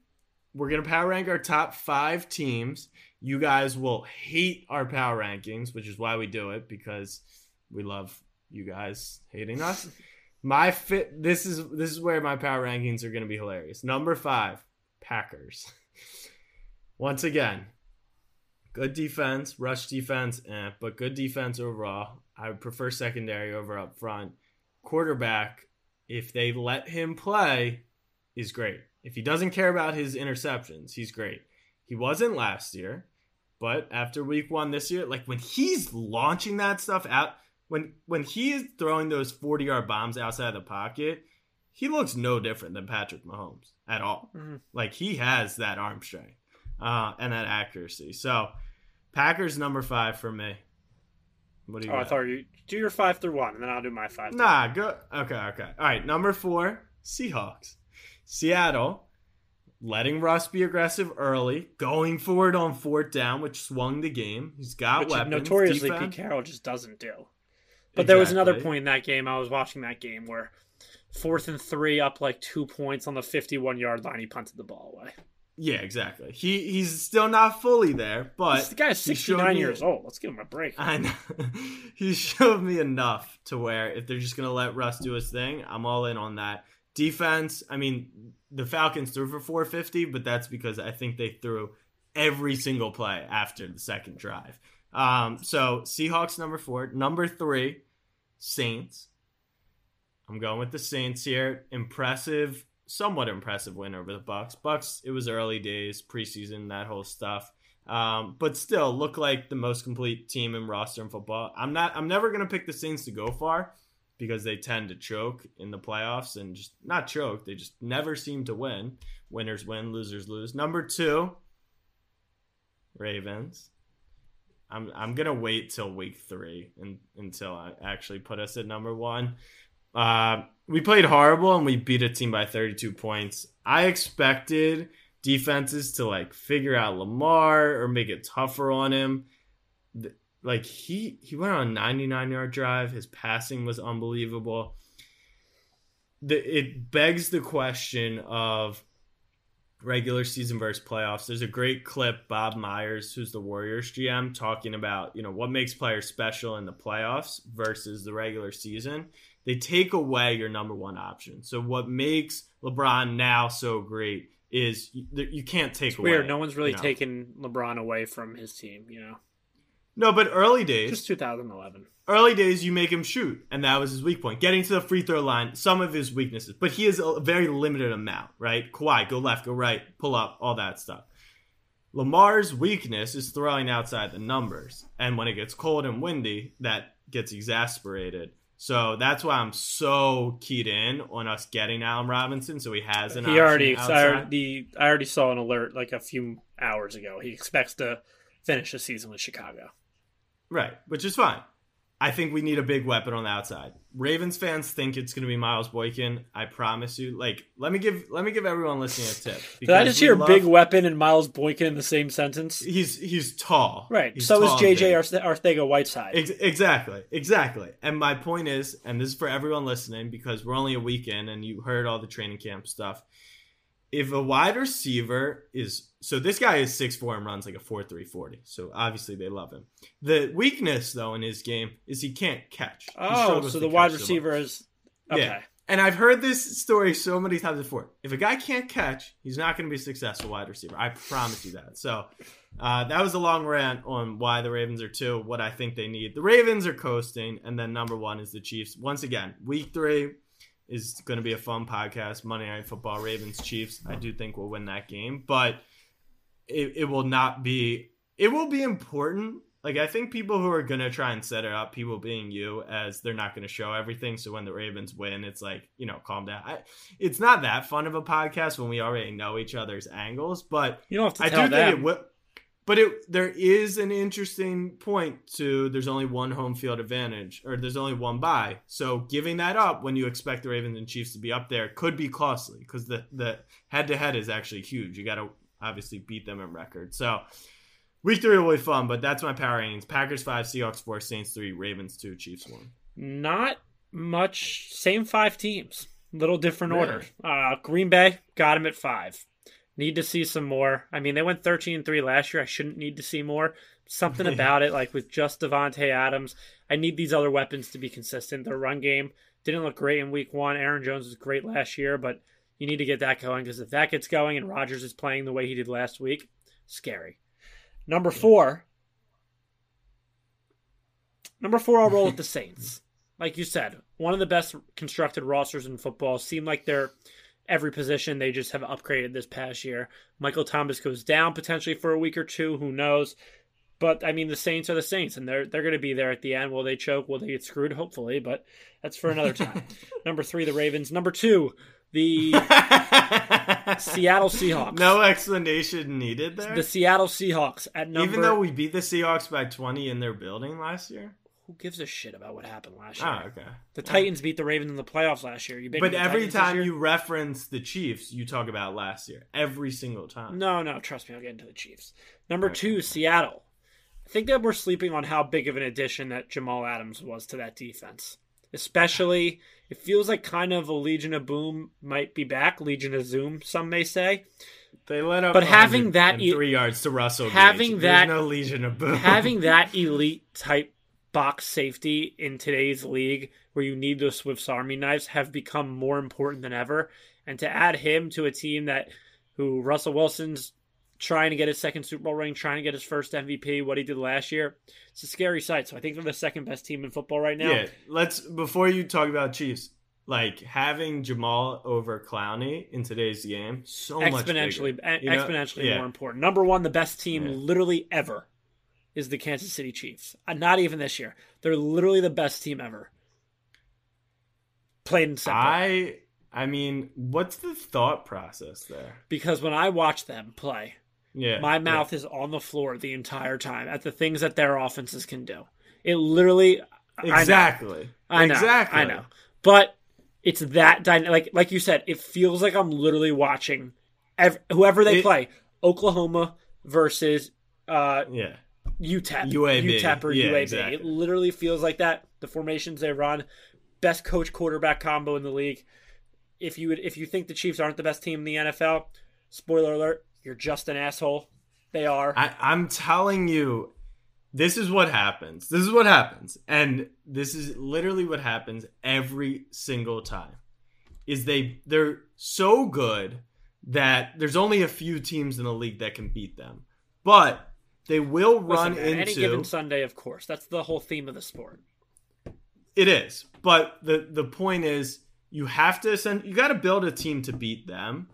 we're gonna power rank our top five teams. You guys will hate our power rankings, which is why we do it because we love you guys hating us. My fit. This is this is where my power rankings are going to be hilarious. Number five, Packers. Once again, Good defense, rush defense, eh, but good defense overall. I prefer secondary over up front. Quarterback, if they let him play, is great. If he doesn't care about his interceptions, he's great. He wasn't last year, but after week one this year, like when he's launching that stuff out, when when he is throwing those 40 yard bombs outside of the pocket, he looks no different than Patrick Mahomes at all. Mm-hmm. Like he has that arm strength uh, and that accuracy. So Packers number five for me. What do you Oh, I thought you do your five through one, and then I'll do my five. through Nah, go. Okay, okay. All right, number four, Seahawks. Seattle, letting Russ be aggressive early, going forward on fourth down, which swung the game. He's got which weapons. notoriously defense. Pete Carroll just doesn't do. But there was another point in that game. I was watching that game where fourth and three, up like two points on the fifty-one yard line, he punted the ball away. Yeah, exactly. He he's still not fully there, but the guy's he showed sixty-nine me- years old. Let's give him a break. I know. he showed me enough to where if they're just gonna let Russ do his thing, I'm all in on that. Defense, I mean, the Falcons threw for 450, but that's because I think they threw every single play after the second drive. Um, so Seahawks number four, number three, Saints. I'm going with the Saints here. Impressive, somewhat impressive win over the Bucks. Bucks, it was early days, preseason, that whole stuff. Um, but still look like the most complete team in roster in football. I'm not I'm never gonna pick the Saints to go far because they tend to choke in the playoffs and just not choke, they just never seem to win. Winners win, losers lose. Number two, Ravens. I'm I'm gonna wait till week three and until I actually put us at number one. Uh, we played horrible and we beat a team by 32 points. I expected defenses to like figure out Lamar or make it tougher on him. Like he he went on a 99 yard drive. His passing was unbelievable. The, it begs the question of regular season versus playoffs. There's a great clip Bob Myers, who's the Warriors GM, talking about you know what makes players special in the playoffs versus the regular season. They take away your number one option. So what makes LeBron now so great is you, you can't take It's away. weird. No one's really you know. taken LeBron away from his team. You know, No, but early days, just 2011. early days you make him shoot and that was his weak point getting to the free throw line some of his weaknesses but he has a very limited amount right Kawhi go left go right pull up all that stuff Lamar's weakness is throwing outside the numbers and when it gets cold and windy that gets exasperated so that's why I'm so keyed in on us getting Allen Robinson so he has an He already, I outside. already, I already saw an alert like a few hours ago. He expects to finish the season with Chicago. Right, which is fine. I think we need a big weapon on the outside. Ravens fans think it's going to be Miles Boykin. I promise you. Like, let me give let me give everyone listening a tip. Did I just hear love- big weapon and Miles Boykin in the same sentence? He's he's tall. Right. He's so is tall and JJ Arcega-Whiteside. Ex- exactly, exactly. And my point is, and this is for everyone listening because we're only a week in, and you heard all the training camp stuff. If a wide receiver is so, this guy is six four and runs like a four three forty. So obviously they love him. The weakness though in his game is he can't catch. He oh, so the wide receiver is okay. Yeah. And I've heard this story so many times before. If a guy can't catch, he's not going to be a successful wide receiver. I promise you that. So uh, that was a long rant on why the Ravens are two, what I think they need. The Ravens are coasting, and then number one is the Chiefs. Once again, week three is going to be a fun podcast. Monday Night Football, Ravens, Chiefs. I do think we'll win that game, but it, it will not be. It will be important. Like I think people who are gonna try and set it up, people being you, as they're not gonna show everything. So when the Ravens win, it's like you know, calm down. I, it's not that fun of a podcast when we already know each other's angles, but You don't have to I do them. think it will. But it there is an interesting point to there's only one home field advantage or there's only one bye. So giving that up when you expect the Ravens and Chiefs to be up there could be costly because the the head to head is actually huge. You got to obviously beat them in record. So week three will be fun, but that's my power ratings: Packers five, Seahawks four, Saints three, Ravens two, Chiefs one. Not much. Same five teams. Little different Really? order. Uh, Green Bay got him at five. Need to see some more. I mean, they went 13 and 3 last year. I shouldn't need to see more. Something about it, like with just Davante Adams, I need these other weapons to be consistent. Their run game didn't look great in week one. Aaron Jones was great last year, but you need to get that going because if that gets going and Rodgers is playing the way he did last week, scary. Number four. Number four, I'll roll with the Saints. Like you said, one of the best constructed rosters in football. Seem like they're every position they just have upgraded this past year. Michael Thomas goes down potentially for a week or two. Who knows? But I mean, the Saints are the Saints, and they're they're going to be there at the end. Will they choke? Will they get screwed? Hopefully, but that's for another time. Number three, the Ravens. Number two, the Seattle Seahawks. No explanation needed there. The Seattle Seahawks at number. Even though we beat the Seahawks by 20 in their building last year. Who gives a shit about what happened last ah, year? Oh, okay. The Titans beat the Ravens in the playoffs last year. You But every Titans time you reference the Chiefs, you talk about last year. Every single time. No, no, trust me, I'll get into the Chiefs. Number two, Seattle. I think that we're sleeping on how big of an addition that Jamal Adams was to that defense. Especially, it feels like kind of a Legion of Boom might be back. Legion of Zoom, some may say. They let up But having that 103 e- yards to Russell Gage. having There's that- no Legion of Boom. Having that elite type box safety in today's league, where you need those Swiss Army knives, have become more important than ever. And to add him to a team that, who Russell Wilson's trying to get his second Super Bowl ring, trying to get his first MVP, what he did last year, it's a scary sight. So I think they're the second best team in football right now. Yeah, let's before you talk about Chiefs, like having Jamal over Clowney in today's game, so much exponentially, bigger. You know? exponentially Yeah. more important. Number one, the best team Yeah. literally ever is the Kansas City Chiefs. Uh, not even this year. They're literally the best team ever. Plain and simple. I, I mean, what's the thought process there? because when I watch them play, Yeah, my mouth is on the floor the entire time at the things that their offenses can do. It literally yeah. I know. exactly, I know, exactly. I know. But it's that dyna- like like you said, it feels like I'm literally watching ev- whoever they It- play. Oklahoma versus uh Yeah, UTEP, UAB. UTEP or Yeah, UAB. exactly. It literally feels like that. The formations they run, best coach quarterback combo in the league. If you would, if you think the Chiefs aren't the best team in the NFL, spoiler alert, you're just an asshole. They are. I, I'm telling you, this is what happens. This is what happens, and this is literally what happens every single time. Is they they're so good that there's only a few teams in the league that can beat them, but they will run Listen, into any given Sunday, of course. That's the whole theme of the sport. It is, but the the point is, you have to send. You got to build a team to beat them,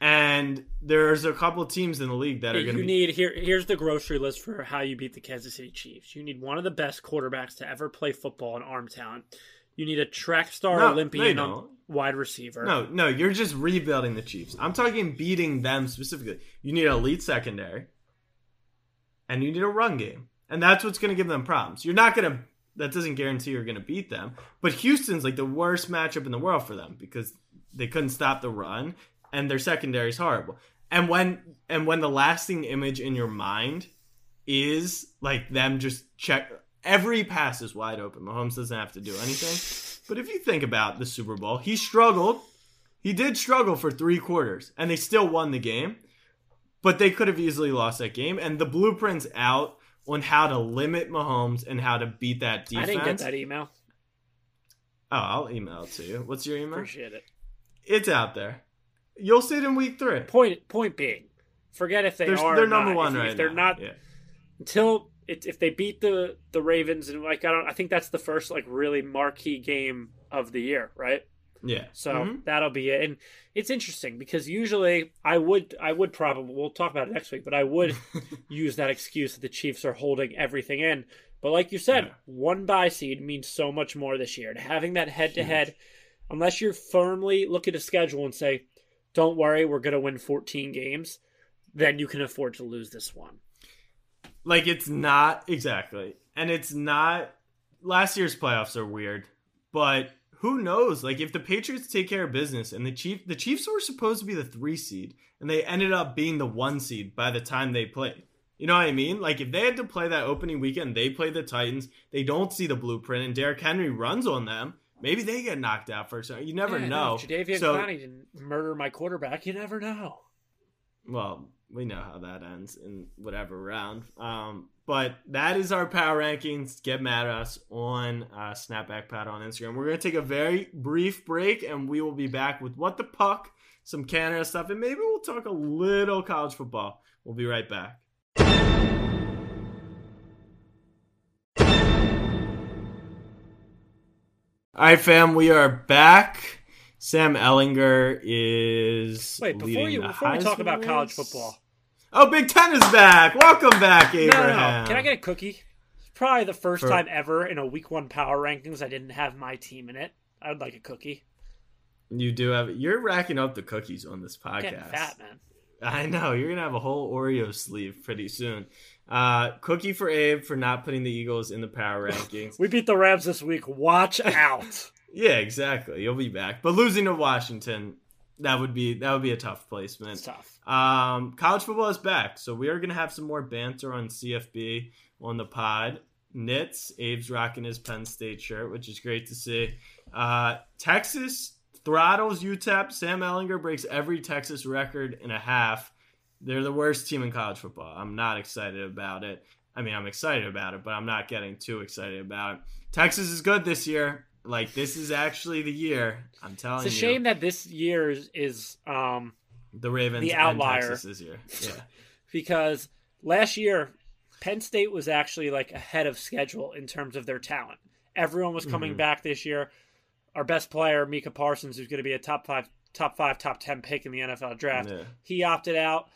and there's a couple teams in the league that are you going to be. need here. Here's the grocery list for how you beat the Kansas City Chiefs. You need one of the best quarterbacks to ever play football in arm talent. You need a track star No, Olympian they wide receiver. No, no, you're just rebuilding the Chiefs. I'm talking beating them specifically. You need an elite secondary, and you need a run game, and that's what's going to give them problems. You're not going to. That doesn't guarantee you're going to beat them. But Houston's like the worst matchup in the world for them because they couldn't stop the run, and their secondary is horrible. And when and when the lasting image in your mind is like them just check every pass is wide open. Mahomes doesn't have to do anything. But if you think about the Super Bowl, he struggled. He did struggle for three quarters, and they still won the game. But they could have easily lost that game. And the blueprint's out on how to limit Mahomes and how to beat that defense. I didn't get that email. Oh, I'll email it to you. What's your email? Appreciate it. It's out there. You'll see it in week three. Point point being, forget if they They're, they're or number not. one if, right if they're now. not Yeah. until it, if they beat the the Ravens and like I don't I think that's the first like really marquee game of the year, right? Yeah. So Mhm. that'll be it. And it's interesting because usually I would I would probably we'll talk about it next week, but I would use that excuse that the Chiefs are holding everything in. But like you said, Yeah. one buy seed means so much more this year. And having that head to head, unless you're firmly look at a schedule and say, Don't worry, we're gonna win fourteen games, then you can afford to lose this one. Like it's not exactly, and it's not. Last year's playoffs are weird, but who knows? Like if the Patriots take care of business, and the Chief, the Chiefs were supposed to be the three seed, and they ended up being the one seed by the time they played. You know what I mean? Like if they had to play that opening weekend, they play the Titans. They don't see the blueprint, and Derrick Henry runs on them. Maybe they get knocked out first. You never Yeah, know. Jadeveon So- Clowney didn't murder my quarterback, you never know well, we know how that ends in whatever round. Um, but that is our power rankings. Get mad at us on uh, Snapback Pad on Instagram. We're going to take a very brief break and we will be back with What the Puck, some Canada stuff, and maybe we'll talk a little college football. We'll be right back. All right, fam, we are back. Sam Ehlinger is Wait, before you before we talk about college football, Oh, Big Ten is back. Welcome back, Abraham. no, no. Can I get a cookie? It's probably the first For- time ever in a week one power rankings I didn't have my team in it. I would like a cookie. You do have. You're racking up the cookies on this I'm getting podcast. fat, man. I know you're gonna have a whole Oreo sleeve pretty soon. Uh, cookie for Abe for not putting the Eagles in the power rankings. We beat the Rams this week. Watch out. Yeah, exactly. You'll be back, but losing to Washington, that would be that would be a tough it's placement. tough. Um, college football is back, so we are gonna have some more banter on CFB on the pod. Knits, Abe's rocking his Penn State shirt, which is great to see. Uh, Texas throttles UTEP. Sam Ehlinger breaks every Texas record in a half. They're the worst team in college football. I'm not excited about it. I mean, I'm excited about it, but I'm not getting too excited about it. Texas is good this year. Like this is actually the year. I'm telling you. It's a you. shame that this year is, is um the Ravens the and outlier. This year. Yeah. because last year Penn State was actually like ahead of schedule in terms of their talent. Everyone was coming Mhm. back this year. Our best player, Micah Parsons, who's going to be a top five, top five, top ten pick in the NFL draft, Yeah. he opted out.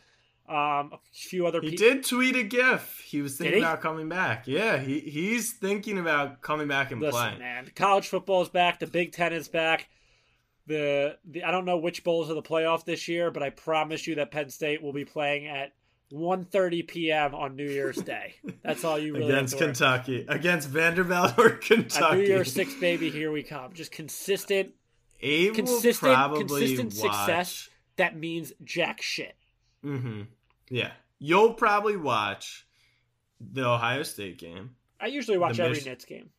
Um, a few other He did tweet a gif. He was thinking he? about coming back. Yeah, he he's thinking about coming back and Listen, playing. man, college football is back. The Big Ten is back. The, the I don't know which bowls are the playoff this year, but I promise you that Penn State will be playing at 1.30 p.m. on New Year's Day. That's all you really against have to worry Kentucky, against Vanderbilt or At Kentucky. New Year's Six, baby, here we come. Just consistent, Abe consistent, consistent watch. success. That means jack shit. Hmm Yeah, you'll probably watch the Ohio State game, I usually watch every Mich- Nets game.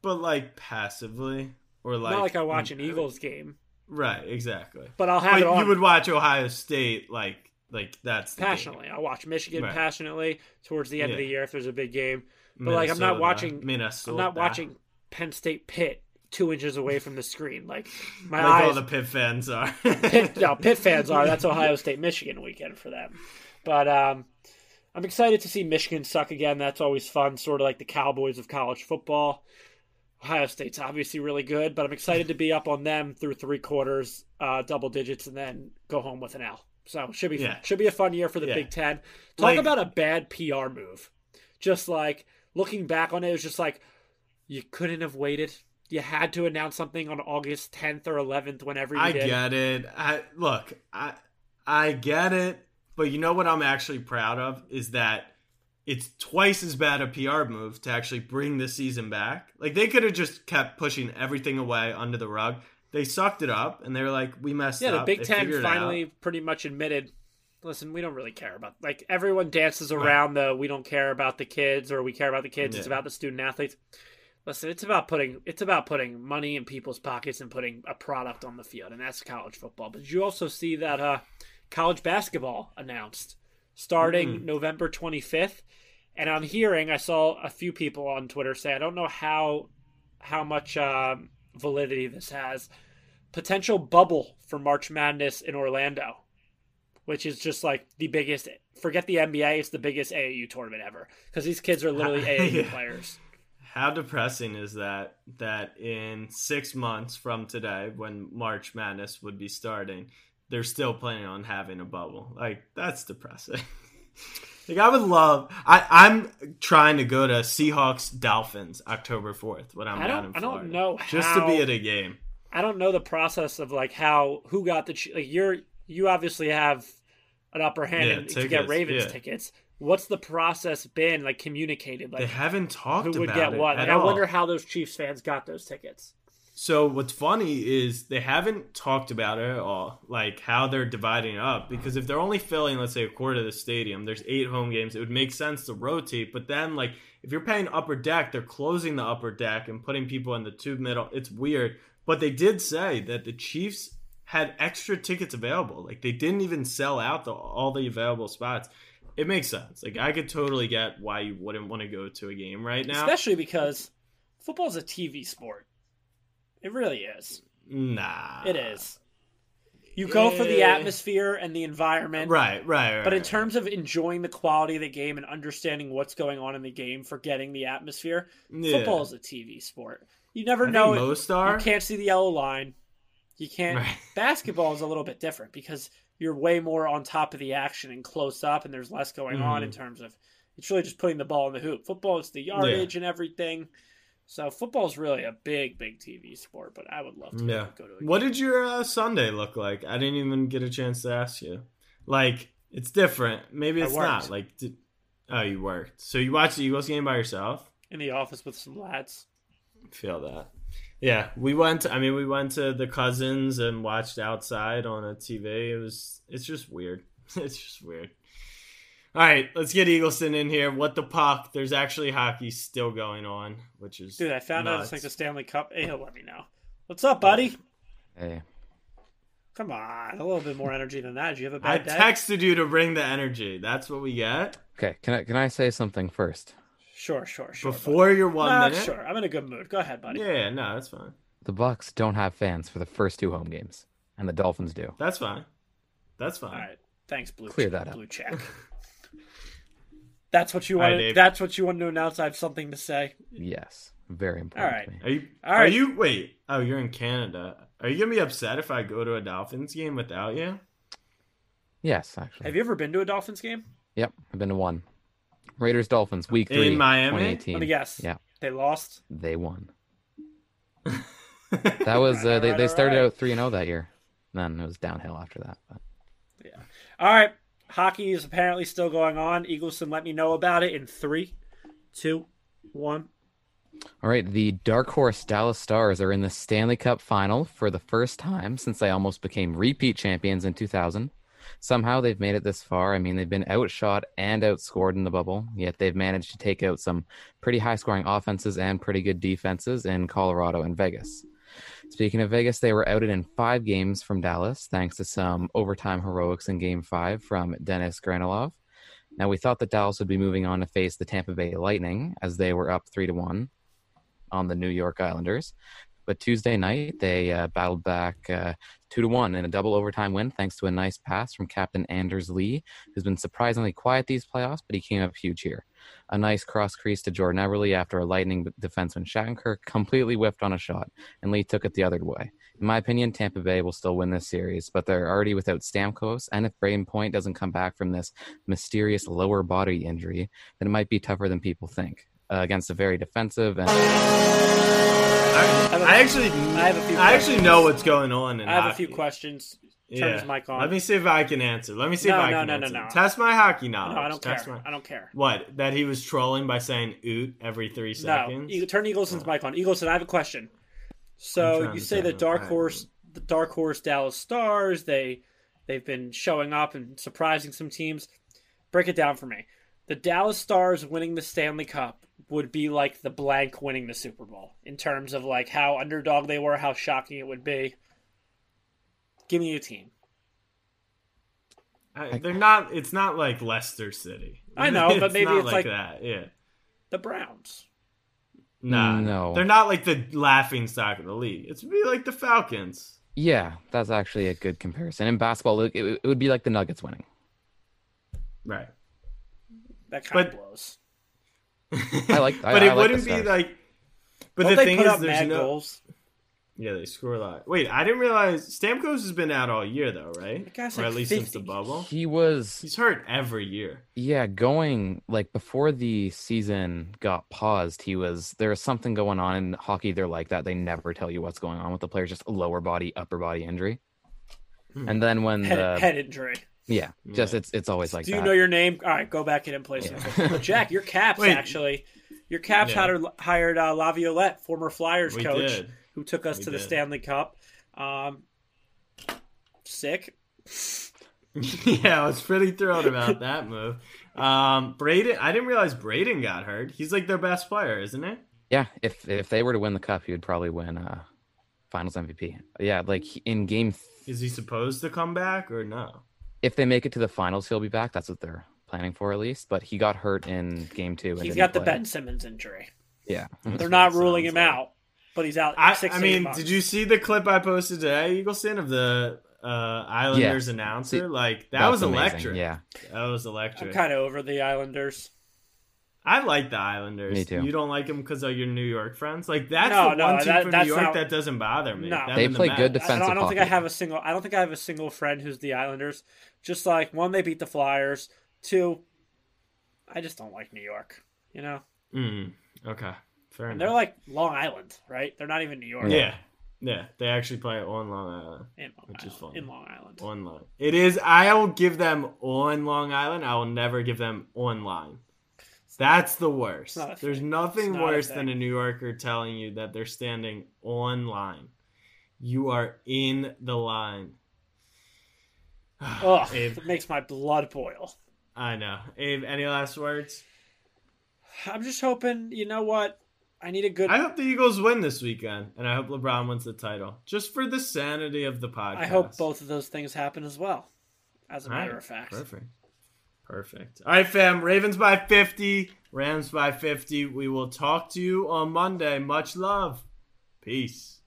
but like passively or like Not like I watch an Eagles game, Right, exactly. but I'll have But it on you would watch Ohio State like like that's game. passionately. I'll watch Michigan Right. passionately towards the end of the year if there's a big game. But like I'm not watching Minnesota. I'm not watching Penn State Pitt two inches away from the screen. Like my like all the Pitt fans are. No, Pitt fans are. That's Ohio State Michigan weekend for them. But um, I'm excited to see Michigan suck again. That's always fun, sort of like the Cowboys of college football. Ohio State's obviously really good, but I'm excited to be up on them through three quarters, uh, double digits, and then go home with an L. So should be Yeah. should be a fun year for the Yeah. Big Ten. Talk Like- about a bad PR move. Just like looking back on it, it was just like you couldn't have waited. You had to announce something on August 10th or 11th, whenever you I did. get it. I look, I I get it, but you know what I'm actually proud of is that it's twice as bad a PR move to actually bring the season back. Like they could have just kept pushing everything away under the rug. They sucked it up and they were like, "We messed Yeah, up." Yeah, the Big They Ten finally pretty much admitted. Listen, we don't really care about like everyone dances around the we don't care about the kids or we care about the kids. It's about the student athletes. Listen, it's about putting it's about putting money in people's pockets and putting a product on the field, and that's college football. But you also see that uh, college basketball announced starting Mm. November 25th, and I'm hearing I saw a few people on Twitter say I don't know how how much um, validity this has potential bubble for March Madness in Orlando, which is just like the biggest. Forget the NBA; it's the biggest AAU tournament ever because these kids are literally AAU Yeah. players. How depressing is that? That in six months from today, when March Madness would be starting, they're still planning on having a bubble. Like that's depressing. like I would love. I I'm trying to go to Seahawks Dolphins October fourth when I'm I down in I don't Florida. know just how- to be at a game. I don't know the process of like how who got the like you're you obviously have an upper hand Yeah, in- to get Ravens yeah. tickets. What's the process been like communicated? Like They haven't talked who would about get it what? at Like, I wonder how those Chiefs fans got those tickets. So what's funny is they haven't talked about it at all, like how they're dividing it up. Because if they're only filling, let's say, a quarter of the stadium, there's eight home games. It would make sense to rotate. But then, like, if you're paying upper deck, they're closing the upper deck and putting people in the two middle. It's weird. But they did say that the Chiefs had extra tickets available. Like they didn't even sell out the, all the available spots. It makes sense. Like I could totally get why you wouldn't want to go to a game right now. Especially because football's a TV sport. It really is. nah, It is. You go for the eh. atmosphere and the environment. Right, right, right. But in terms of enjoying the quality of the game and understanding what's going on in the game, forgetting the atmosphere, Yeah. football is a TV sport. You never I know. most are. You can't see the yellow line. You can't. Right. Basketball is a little bit different because you're way more on top of the action and close up, and there's less going on in Mm-hmm. terms of it's really just putting the ball in the hoop. Football is the yardage and everything. So football is really a big, big TV sport. But I would love to Yeah. go to. A What did your uh, Sunday look like? I didn't even get a chance to ask you. Like, it's different. Maybe it's not. Like, did, oh, you worked. So you watched the Eagles game by yourself? in the office with some lads. Feel that. Yeah, we went. I mean, we went to the cousins and watched outside on a TV. It was. It's just weird. It's just weird. All right, let's get Eagleson in here. What the puck? There's actually hockey still going on, which is Dude, I found out it's like the Stanley Cup. Hey, he'll let me know. What's up, buddy? Hey, Come on, a little bit more energy than that. Did you have a I bad day? I texted you to bring the energy. That's what we get okay. Can I can I say something first? Sure, sure, sure. before your one. Nah, minute. sure. I'm in a good mood. Go ahead, buddy. Yeah, no, that's fine. The Bucks don't have fans for the first two home games, and the Dolphins do. That's fine. That's fine. All right. Thanks, Blue. Clear Check- that up. Blue check. That's what you All right, wanted. Dave. that's what you wanted to announce. I have something to say. Yes, very important. All right. to me. Are you? All Are you? Wait. Oh, you're in Canada. Are you gonna be upset if I go to a Dolphins game without you? Yes, actually. Have you ever been to a Dolphins game? Yep, I've been to one. Raiders Dolphins week three In three, Miami? 2018. Let me guess. Yeah, They lost. they won. That was uh, they Alright, they started alright. out three and zero that year. Then it was downhill after that. But All right. Hockey is apparently still going on. Eagleson, let me know about it in three, two, one. All right, the dark horse Dallas Stars are in the Stanley Cup final for the first time since they almost became repeat champions in 2000. Somehow they've made it this far. I mean, they've been outshot and outscored in the bubble, yet they've managed to take out some pretty high scoring offenses and pretty good defenses in Colorado and Vegas. Speaking of Vegas, they were outed in five games from Dallas thanks to some overtime heroics in game five from Denis Gurianov. Now, we thought that Dallas would be moving on to face the Tampa Bay Lightning as they were up three to one on the New York Islanders. But Tuesday night, they uh, battled back uh, two to one in a double overtime win, thanks to a nice pass from Captain Anders Lee, who's been surprisingly quiet these playoffs, but he came up huge here. A nice cross crease to Jordan Eberle after a Lightning defenseman Shattenkirk completely whiffed on a shot, and Lee took it the other way. In my opinion, Tampa Bay will still win this series, but they're already without Stamkos, and if Brayden Point doesn't come back from this mysterious lower body injury, then it might be tougher than people think. Uh, against a very defensive and I, have a- I actually, I have a few I actually know what's going on. In I have a few questions. Turn Yeah. his mic on. Let me see if I can answer. Let me see No, if I no, can no, no, answer. no. Test my hockey knowledge. no, I don't care. My- I don't care. What? That he was trolling by saying "oot" every three No, seconds. you turn Eagleson's mic on. Eagleson, I have a question. So you say tell the dark horse, the dark horse Dallas Stars. They they've been showing up and surprising some teams. Break it down for me. The Dallas Stars winning the Stanley Cup would be like the blank winning the Super Bowl in terms of like how underdog they were, how shocking it would be. Give me a team. I- they're not. It's not like Leicester City. I know, but maybe not it's like- that. Yeah. The Browns. Nah, No. they're not like the laughing stock of the league. It's be like the Falcons. yeah, that's actually a good comparison. In basketball, it, it it would be like the Nuggets winning. Right. That kind But- of blows. I like- I- but I it like wouldn't the be like. But Don't the thing put is, up there's mad no. goals? Yeah, they score a lot. Wait, I didn't realize Stamkos has been out all year though, right? That guy's or like at least since the bubble. He was He's hurt every year. Yeah, going like before the season got paused, he was there was something going on in hockey. They're like that. They never tell you what's going on with the players, just lower body, upper body injury. Hmm. And then when Head, the head injury. Yeah, just it's it's always like Do you that. know your name? All right, go back in and play some. football. Jack, your Caps Wait. actually. Your Caps Yeah. hired hired uh, Laviolette, former Flyers We coach, did. who took us We to the. Stanley Cup. Um, sick. yeah, I was pretty thrilled about that move. Um, Brayden, I didn't realize Brayden got hurt. He's like their best player, isn't he? yeah, if if they were to win the cup, he would probably win uh Finals MVP. Yeah, like in game, th- Is he supposed to come back or no? If they make it to the finals, he'll be back. That's what they're planning for at least. But he got hurt in game two. He's got the play. Ben Simmons injury. Yeah, They're not ruling him like. out, but he's out. I, six I mean, months. did you see the clip I posted today, Eagle Eagleson, of the uh, Islanders Yeah. announcer? See, like that That's was amazing, electric. Yeah, that was electric. I'm kind of over the Islanders. I like the Islanders. Me too. You don't like them because of your New York friends? Like that's No, the no, one team that- from New York not- that doesn't bother me. No. Them They and the play Mets. good I don't, I don't think I have a single. I don't think I have a single friend who's the Islanders. Just like one, they beat the Flyers. Two, I just don't like New York. You know, Mm, okay, fair and enough. they're like Long Island, right? They're not even New York. yeah, yeah. They actually play on Long Island. in Long Which is Island. fun. In Long Island. On Long. It is. I will give them on Long Island. I will never give them online. That's the worst. There's thing. nothing not a worse than a New Yorker telling you that they're standing on line. You are in the line. Ugh, Abe, it makes my blood boil. I know. Abe, any last words? I'm just hoping. You know what? I need a good. I hope the Eagles win this weekend, and I hope LeBron wins the title, just for the sanity of the podcast. I hope both of those things happen as well. As a All matter right, of fact. Perfect. Perfect. All right, fam. Ravens by 50, Rams by 50. We will talk to you on Monday. Much love. Peace.